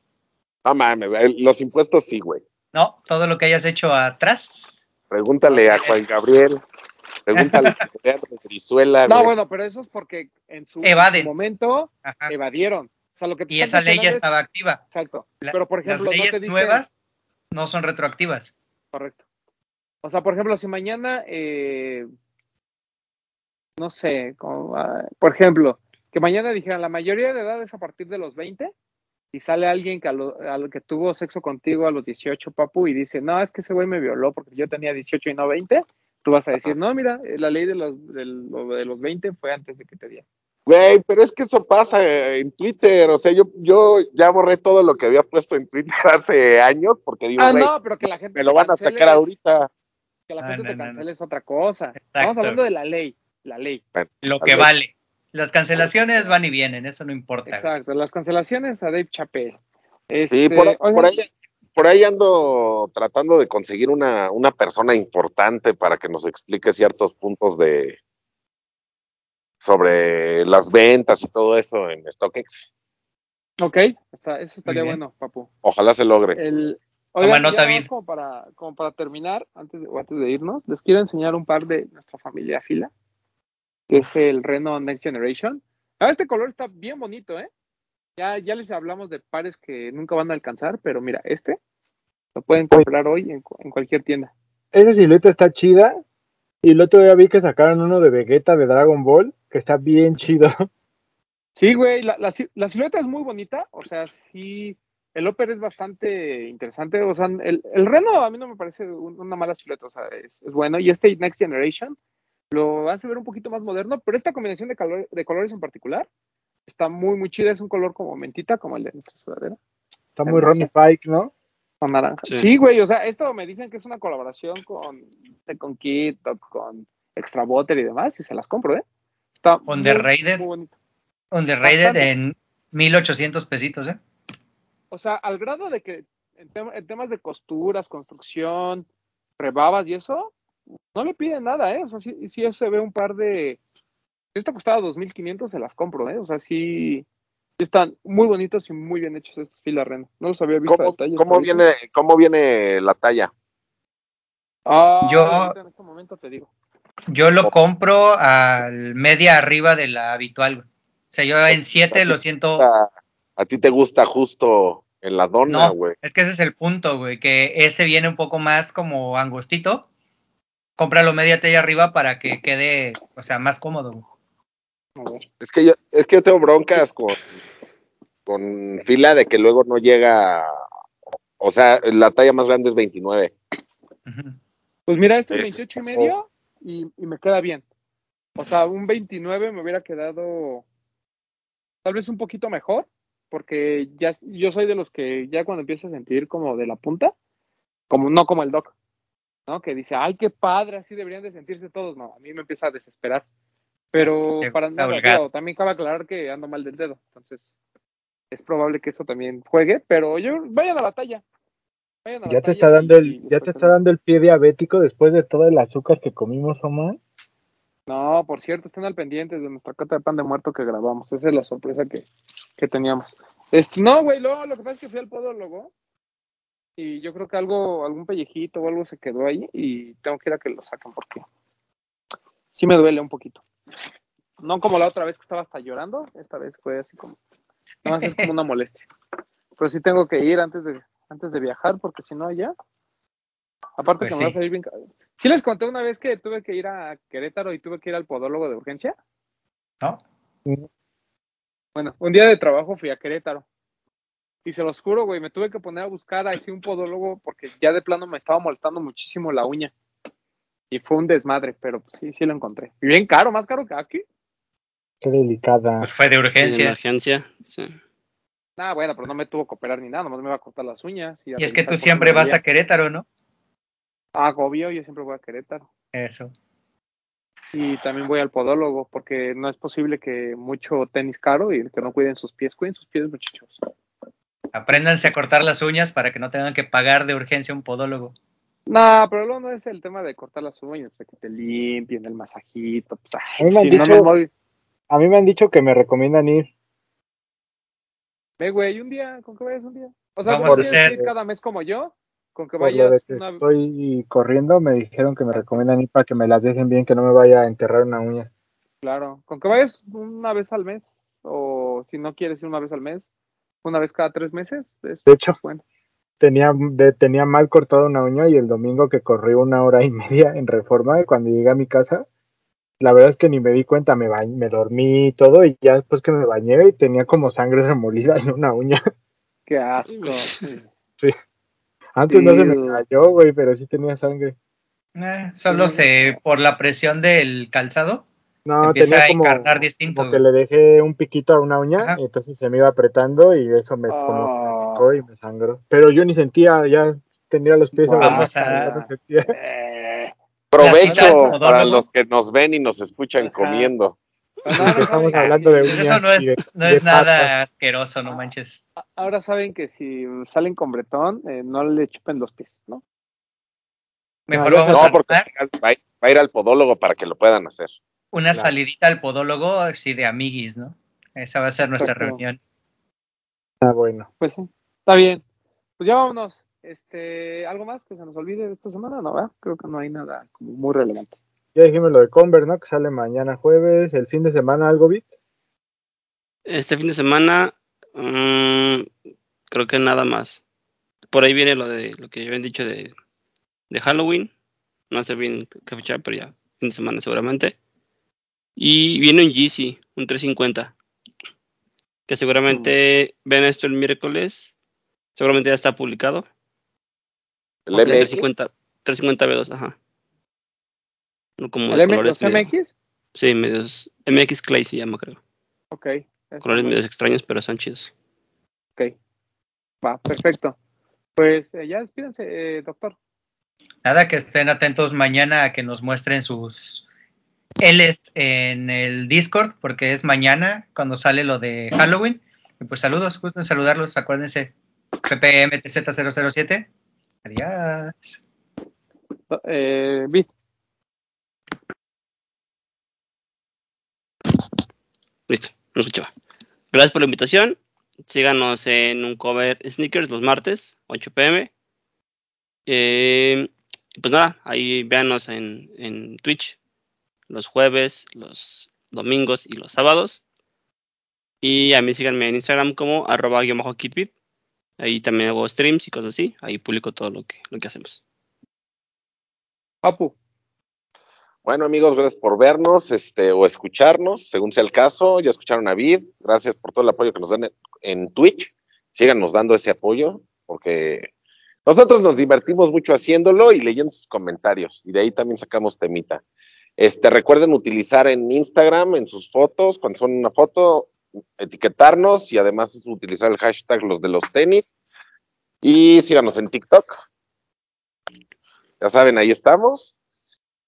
Speaker 6: No mames, los impuestos sí, güey.
Speaker 3: no, todo lo que hayas hecho atrás,
Speaker 6: Pregúntale a. Juan Gabriel, pregúntale a de Brizuela,
Speaker 2: No,
Speaker 6: güey.
Speaker 2: bueno, pero eso es porque en su,
Speaker 3: Evaden.
Speaker 2: momento
Speaker 3: ajá,
Speaker 2: evadieron. O sea, lo que te
Speaker 3: y esa ley ya
Speaker 2: es-
Speaker 3: estaba activa.
Speaker 2: Exacto.
Speaker 3: La-
Speaker 2: pero, por
Speaker 3: Las
Speaker 2: ejemplo, no te
Speaker 3: leyes
Speaker 2: dicen-
Speaker 3: nuevas no son retroactivas.
Speaker 2: Correcto. O sea, por ejemplo, si mañana, eh, no sé, como, ah, por ejemplo, que mañana dijeran la mayoría de edad es a partir de los 20 y sale alguien que, a lo, a lo que tuvo sexo contigo a los 18, papu, y dice, no, es que ese güey me violó porque yo tenía 18 y no 20, tú vas a decir, no, mira, eh, la ley de los, de, lo- de los 20 fue antes de que te dieran.
Speaker 6: Güey, pero es que eso pasa en Twitter, o sea, yo, yo ya borré todo lo que había puesto en Twitter hace años porque digo,
Speaker 2: Ah, no, pero que la gente
Speaker 6: me lo van a sacar
Speaker 2: es-
Speaker 6: ahorita.
Speaker 2: Que la
Speaker 3: No,
Speaker 2: gente
Speaker 3: no,
Speaker 2: te
Speaker 3: no,
Speaker 2: cancele es otra cosa. Estamos hablando de la ley. La ley.
Speaker 3: Lo que vale. Las cancelaciones van y vienen, eso no importa.
Speaker 2: Exacto. Las cancelaciones a Dave Chappelle.
Speaker 6: Sí,
Speaker 2: Este,
Speaker 6: por,
Speaker 2: oigan,
Speaker 6: por ahí, por ahí ando tratando de conseguir una, una persona importante para que nos explique ciertos puntos de sobre las ventas y todo eso en StockX.
Speaker 2: Ok, está- eso estaría bueno, papu.
Speaker 6: Ojalá se logre.
Speaker 2: El, oigan,
Speaker 3: nota,
Speaker 2: como para, como para terminar, antes de, o antes de irnos, les quiero enseñar un par de nuestra familia fila, que es el Renault Next Generation. Ah, este color está bien bonito, ¿eh? Ya, ya les hablamos de pares que nunca van a alcanzar, pero mira, este lo pueden comprar hoy en, cu- en cualquier tienda.
Speaker 5: Esa silueta está chida. Y el otro día vi que sacaron uno de Vegeta de Dragon Ball, que está bien chido.
Speaker 2: Sí, güey, la, la, si- la silueta es muy bonita, o sea, sí, el Oper es bastante interesante, o sea, el, el Reno a mí no me parece un- una mala silueta, o sea, es, es bueno, y este Next Generation lo hace ver un poquito más moderno, pero esta combinación de, calor- de colores en particular está muy, muy chida, es un color como mentita, como el de nuestra sudadera,
Speaker 5: Está muy. Ronnie Pike, ¿no?
Speaker 2: Con naranja.
Speaker 4: Sí.
Speaker 2: Sí, güey, o sea, esto me dicen que es una colaboración con, con Kit o con Extra Butter y demás, y se las compro, ¿eh? Está muy,
Speaker 3: The Raided.
Speaker 2: muy bonito.
Speaker 3: Underrated
Speaker 2: Bastante.
Speaker 3: en 1800 pesitos, ¿eh?
Speaker 2: O sea, al grado de que en, tem- en temas de costuras, construcción, rebabas y eso, no le piden nada, ¿eh? O sea, si, si se ve un par de... Si esto costaba 2.500, se las compro, ¿eh? O sea, sí, sí están muy bonitos y muy bien hechos estos filas Ren. No los había visto a
Speaker 6: ¿Cómo,
Speaker 2: detalle.
Speaker 6: cómo
Speaker 2: eso.
Speaker 6: viene, ¿Cómo viene la talla?
Speaker 2: Ah,
Speaker 3: Yo-
Speaker 2: en este momento te digo.
Speaker 3: Yo lo compro al media arriba de la habitual. güey. O sea, yo en 7 lo siento.
Speaker 6: A, a ti te gusta justo en la dona,
Speaker 3: No,
Speaker 6: güey.
Speaker 3: es que ese es el punto, güey, que ese viene un poco más como angostito. Cómpralo media talla arriba para que quede, o sea, más cómodo.
Speaker 2: A.
Speaker 6: Es que yo, es que yo tengo broncas con, con fila de que luego no llega, o sea, la talla más grande es 29.
Speaker 3: Ujú.
Speaker 2: Pues mira, este es
Speaker 6: Es-
Speaker 2: 28 y medio y, y me queda bien. O sea, un 29 me hubiera quedado tal vez un poquito mejor, porque ya yo soy de los que ya cuando empiezo a sentir como de la punta, como no como el doc, ¿no? Que dice, ay, qué padre, así deberían de sentirse todos. No, a mí me empieza a desesperar. Pero
Speaker 3: Qué
Speaker 2: para nada, también cabe aclarar que ando mal del dedo, entonces es probable que eso también juegue, pero yo vayan a la talla. Vayan a la
Speaker 5: Ya te
Speaker 2: talla
Speaker 5: está dando
Speaker 2: y-
Speaker 5: el,
Speaker 2: y
Speaker 5: ya te está dando el pie diabético después de todo el azúcar que comimos, Omar.
Speaker 2: No, por cierto, estén al pendiente de nuestra cata de pan de muerto que grabamos. Esa es la sorpresa que, que teníamos. Este, no, güey, luego lo que pasa es que fui al podólogo y yo creo que algo, algún pellejito o algo se quedó ahí y tengo que ir a que lo saquen porque sí me duele un poquito. No como la otra vez que estaba hasta llorando, esta vez fue así como, nada más es como una molestia. Pero sí tengo que ir antes de, antes de viajar porque si no ya, aparte
Speaker 3: Pues
Speaker 2: que me va a salir bien. Sí les conté una vez que tuve que ir a Querétaro y tuve que ir al podólogo de urgencia.
Speaker 3: ¿No?
Speaker 2: Bueno, un día de trabajo fui a Querétaro. Y se los juro, güey, me tuve que poner a buscar así un podólogo porque ya de plano me estaba molestando muchísimo la uña. Y fue un desmadre, pero pues, sí, sí lo encontré. Y bien caro, más caro que aquí.
Speaker 5: Qué delicada.
Speaker 3: Pues fue de
Speaker 4: En
Speaker 3: urgencia.
Speaker 4: emergencia. Sí.
Speaker 2: Ah, bueno, pero no me tuvo que operar ni nada, nomás me iba a cortar las uñas. Y, a
Speaker 3: Y es que tú siempre vas a. Querétaro, ¿no?
Speaker 2: Ah, obvio, yo siempre voy a Querétaro.
Speaker 3: Eso.
Speaker 2: Y también voy al podólogo porque no es posible que mucho tenis caro y que no cuiden sus pies. Cuiden sus pies, muchachos.
Speaker 3: Apréndanse a cortar las uñas para que no tengan que pagar de urgencia un podólogo.
Speaker 2: No, pero luego no es el tema de cortar las uñas, de que te limpien, el masajito. Pues, ay,
Speaker 5: A
Speaker 2: si no me muevo-
Speaker 5: A mí me han dicho que me recomiendan ir.
Speaker 2: Ve, güey, un día, con que vayas un día. O sea,
Speaker 3: Vamos
Speaker 2: no tienes que ir cada mes como yo, con que
Speaker 5: Por lo de
Speaker 2: vayas
Speaker 5: que
Speaker 2: una
Speaker 5: estoy corriendo, me dijeron que me recomiendan ir para que me las dejen bien, que no me vaya a enterrar una uña.
Speaker 2: claro, con que vayas una vez al mes, o si no quieres ir una vez al mes, una vez cada tres meses, es
Speaker 5: De hecho,
Speaker 2: bueno.
Speaker 5: tenía, de- tenía mal cortada una uña y el domingo que corrí una hora y media en reforma, y cuando llegué a mi casa, la verdad es que ni me di cuenta, me, bañ- me dormí y todo, y ya después que me bañé, tenía como sangre remolida en una uña.
Speaker 2: Qué asco.
Speaker 5: Antes no se me cayó, güey, pero sí tenía sangre.
Speaker 3: Eh, solo
Speaker 2: Sí.
Speaker 3: se, por la presión del calzado,
Speaker 5: No,
Speaker 3: empieza
Speaker 5: tenía
Speaker 3: a
Speaker 5: como,
Speaker 3: encarnar distinto.
Speaker 5: como que le dejé un piquito a una uña,
Speaker 3: Ajá.
Speaker 5: y entonces se me iba apretando y eso me, como que me
Speaker 2: Oh.
Speaker 5: picó y me sangró. Pero yo ni sentía, ya tenía los pies
Speaker 2: Guau.
Speaker 3: Vamos a-
Speaker 5: no sentía.
Speaker 2: Eh,
Speaker 6: Provecho para los que nos ven y nos escuchan
Speaker 2: Ajá.
Speaker 6: comiendo.
Speaker 2: ahora
Speaker 5: Estamos hablando de
Speaker 3: eso no es,
Speaker 5: de-
Speaker 3: no es nada
Speaker 5: patas.
Speaker 3: asqueroso, no manches.
Speaker 2: Ahora saben que si salen con bretón, eh, no le chupen los pies, ¿no?
Speaker 3: Mejor vamos
Speaker 6: No,
Speaker 3: a
Speaker 6: porque va a, ir, va a ir al podólogo para que lo puedan hacer.
Speaker 3: una
Speaker 5: Claro.
Speaker 3: salidita al podólogo así de amiguis, ¿no? Esa va a ser nuestra
Speaker 2: Exacto.
Speaker 3: reunión.
Speaker 5: Ah, bueno.
Speaker 2: Pues sí, está bien. Pues ya vámonos. Este, ¿algo más que se nos olvide de esta semana? No, ¿verdad? Creo que no hay nada como muy relevante.
Speaker 5: Ya dijimos lo de Converse, ¿no? Que sale mañana jueves, el fin de semana, algo bit.
Speaker 4: Este fin de semana, mm, creo que nada más. Por ahí viene lo de lo que habían dicho de, de Halloween. No sé bien qué fecha, pero ya, fin de semana seguramente. Y viene un Yeezy, un 350. Que seguramente ven esto el miércoles. Seguramente ya está publicado.
Speaker 6: El
Speaker 4: El
Speaker 6: MX.
Speaker 4: 350, 350 B2, ajá. No como
Speaker 2: ¿El
Speaker 4: de
Speaker 2: M
Speaker 4: colores
Speaker 2: los
Speaker 4: medio-
Speaker 2: MX?
Speaker 4: Sí, medios. MX Clay se llama, creo.
Speaker 2: Ok.
Speaker 4: Colores medios extraños, pero son chidos.
Speaker 2: Ok. Va, perfecto. Pues eh, ya despídense, eh, doctor.
Speaker 3: Nada, que estén atentos mañana a que nos muestren sus Ls en el Discord, porque es mañana cuando sale lo de Halloween. Y pues saludos, gusto en saludarlos. Acuérdense, PPMTZ007.
Speaker 2: Eh.
Speaker 4: Listo, no escuchaba. Gracias por la invitación. Síganos en un cover sneakers los martes, 8 pm. Eh, pues nada, ahí véanos en, en Twitch los jueves, los domingos y los sábados. Y a mí síganme en Instagram como arroba guion bajo kitbit. Ahí también hago streams y cosas así. Ahí publico todo lo que, lo que hacemos.
Speaker 2: Papu.
Speaker 6: Bueno, amigos, gracias por vernos este, o escucharnos, según sea el caso. Ya escucharon a Vid. Gracias por todo el apoyo que nos dan en, en Twitch. Síganos dando ese apoyo, porque nosotros nos divertimos mucho haciéndolo y leyendo sus comentarios. Y de ahí también sacamos temita. Este, recuerden utilizar en Instagram, en sus fotos, cuando son una foto, etiquetarnos y además es utilizar el hashtag los de los tenis. Y síganos en TikTok. Ya saben, ahí estamos.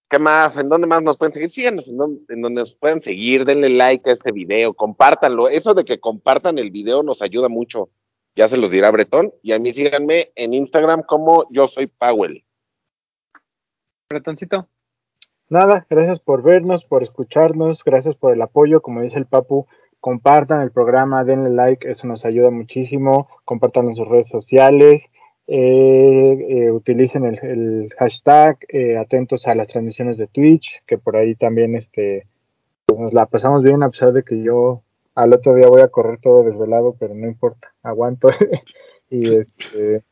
Speaker 6: ¿Qué más? ¿En dónde más nos pueden seguir? Síganos en donde, en donde nos puedan seguir, denle like a este video, compártanlo. Eso de que compartan el video nos ayuda mucho. Ya se los dirá Bretón. Y a mí síganme en Instagram como yo soy Powell.
Speaker 2: Bretoncito.
Speaker 5: Nada, gracias por vernos, por escucharnos, gracias por el apoyo, como dice el Papu, compartan el programa, denle like, eso nos ayuda muchísimo, compartan en sus redes sociales, eh, eh, utilicen el, hashtag, eh, atentos a las transmisiones de Twitch, que por ahí también este, pues nos la pasamos bien a pesar de que yo al otro día voy a correr todo desvelado, pero no importa, aguanto. y este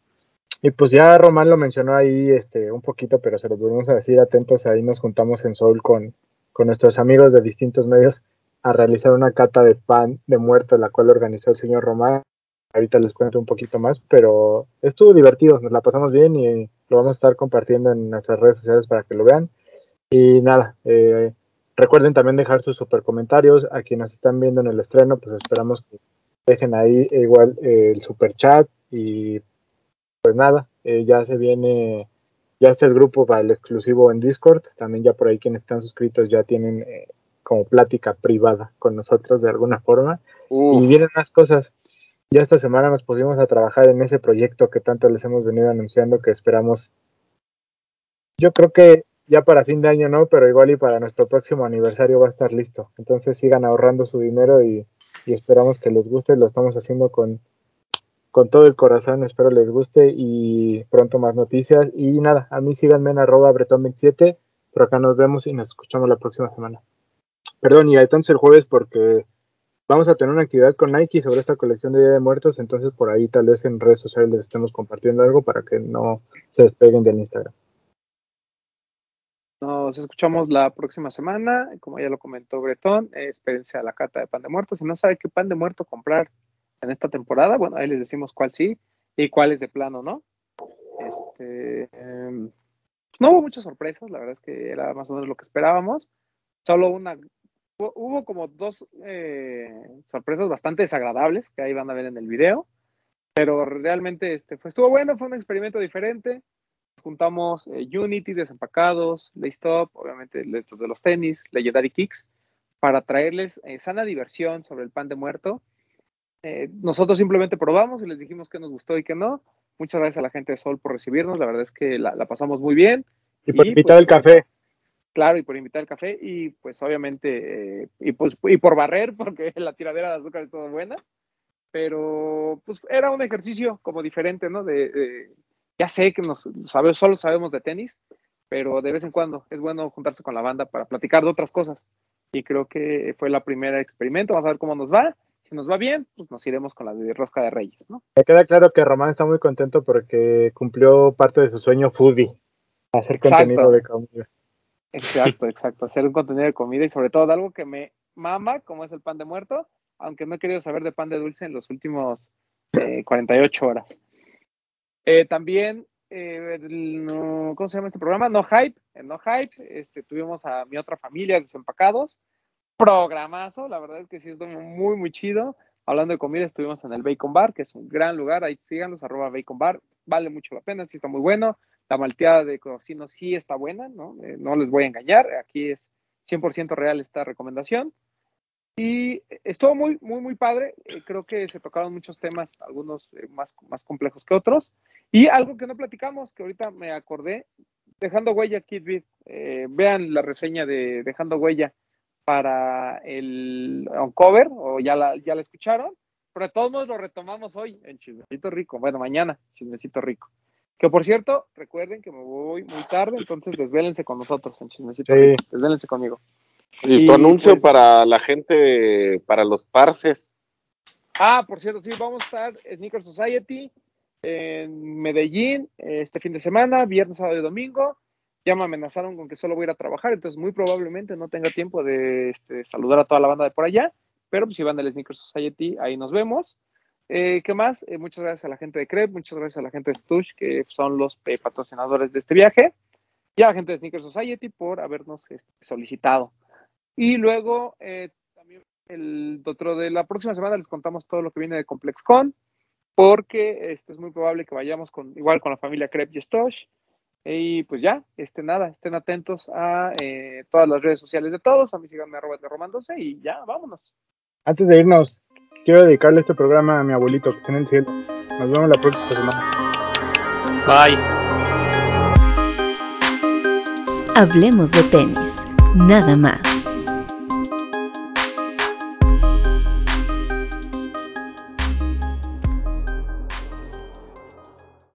Speaker 5: y pues ya Román lo mencionó ahí este, un poquito, pero se los volvemos a decir, atentos, ahí nos juntamos en Soul con, con nuestros amigos de distintos medios a realizar una cata de pan de muerto, la cual organizó el señor Román. Ahorita les cuento un poquito más, pero estuvo divertido, nos la pasamos bien y lo vamos a estar compartiendo en nuestras redes sociales para que lo vean. Y nada, eh, recuerden también dejar sus super comentarios. A quienes están viendo en el estreno, pues esperamos que dejen ahí igual eh, el super chat y pues nada, eh, ya se viene, ya está el grupo para el exclusivo en Discord, también ya por ahí quienes están suscritos ya tienen como plática privada con nosotros de alguna forma.
Speaker 6: Uf,
Speaker 5: Y vienen más cosas. Ya esta semana nos pusimos a trabajar en ese proyecto que tanto les hemos venido anunciando que esperamos. Yo creo que ya para fin de año no, pero igual y para nuestro próximo aniversario va a estar listo. Entonces sigan ahorrando su dinero y, y esperamos que les guste. Lo estamos haciendo con, con todo el corazón, espero les guste y pronto más noticias. Y nada, a mí síganme en arroba bretón27, por acá nos vemos y nos escuchamos la próxima semana. Perdón, y entonces el jueves porque vamos a tener una actividad con Nike sobre esta colección de Día de Muertos, entonces por ahí tal vez en redes sociales les estemos compartiendo algo para que no se despeguen del Instagram.
Speaker 2: Nos escuchamos la próxima semana. Como ya lo comentó Bretón, eh, espérense a la cata de pan de muerto. Si no sabe qué pan de muerto comprar en esta temporada, bueno, ahí les decimos cuál sí y cuál es de plano, ¿no? Este, eh, no hubo muchas sorpresas, la verdad es que era más o menos lo que esperábamos. Solo una hubo, como dos eh, sorpresas bastante desagradables que ahí van a ver en el video, pero realmente este, fue, estuvo bueno, fue un experimento diferente. Juntamos eh, Unity, Desempacados, Laystop, obviamente de los tenis, Legendary Kicks, para traerles eh, sana diversión sobre el pan de muerto. nosotros simplemente probamos y les dijimos que nos gustó y que no. Muchas gracias a la gente de Sol por recibirnos, la verdad es que la, pasamos muy bien.
Speaker 5: Y por invitar pues, el café
Speaker 2: claro, y por invitar el café y pues obviamente, eh, y pues y por barrer, porque la tiradera de azúcar es todo buena, pero pues era un ejercicio como diferente, ¿no? De, ya sé que nos sabe, solo sabemos de tenis, pero de vez en cuando es bueno juntarse con la banda para platicar de otras cosas. Y creo que fue la primera experimento, vamos a ver cómo nos va. Si nos va bien, pues nos iremos con la de Rosca de Reyes, ¿no?
Speaker 5: Me queda claro que Román está muy contento porque cumplió parte de su sueño foodie, hacer contenido de comida.
Speaker 2: Exacto, exacto. Hacer un contenido de comida y sobre todo de algo que me mama, como es el pan de muerto, aunque no he querido saber de pan de dulce en los últimos 48 eh, horas. Eh, también, eh, ¿cómo se llama este programa? No Hype. En No Hype este, tuvimos a mi otra familia, Desempacados. Programazo, la verdad es que sí es muy, muy chido. Hablando de comida, estuvimos en el Bacon Bar, que es un gran lugar. Ahí síganos, arroba Bacon Bar. Vale mucho la pena, sí está muy bueno. La malteada de cocino sí está buena, ¿no? Eh, les voy a engañar, aquí es 100% real esta recomendación. Y estuvo muy, muy, muy padre. Eh, creo que se tocaron muchos temas, algunos eh, más, más complejos que otros. Y algo que no platicamos, que ahorita me acordé, Dejando Huella, Kid vean la reseña de Dejando Huella para el cover, o ya la, ya la escucharon. Pero de todos modos lo retomamos hoy en Chismecito Rico. Bueno, mañana, Chismecito Rico. Que por cierto, recuerden que me voy muy tarde, entonces desvélense con nosotros en Chismecito. Sí. Desvélense conmigo.
Speaker 6: Y, tu anuncio pues, para la gente, para los parces.
Speaker 2: Ah, por cierto, sí, vamos a estar Sneaker Society en Medellín este fin de semana, viernes, sábado y domingo. Ya me amenazaron con que solo voy a ir a trabajar, entonces muy probablemente no tenga tiempo de este, saludar a toda la banda de por allá, pero pues si van del Sneaker Society, ahí nos vemos. Eh, ¿Qué más? Eh, muchas gracias a la gente de CREP, muchas gracias a la gente de Stush, que son los eh, patrocinadores de este viaje, y a la gente de Sneaker Society por habernos este, solicitado. Y luego, también el otro de la próxima semana les contamos todo lo que viene de ComplexCon, porque este, es muy probable que vayamos con igual con la familia Crep y Stush. Y pues ya, este, nada, estén atentos a todas las redes sociales de todos, a mí síganme arroba de Roman y ya, vámonos.
Speaker 5: Antes de irnos, Quiero dedicarle este programa a mi abuelito que está en el cielo. Nos vemos la próxima semana.
Speaker 4: Bye.
Speaker 1: Hablemos de tenis, nada más.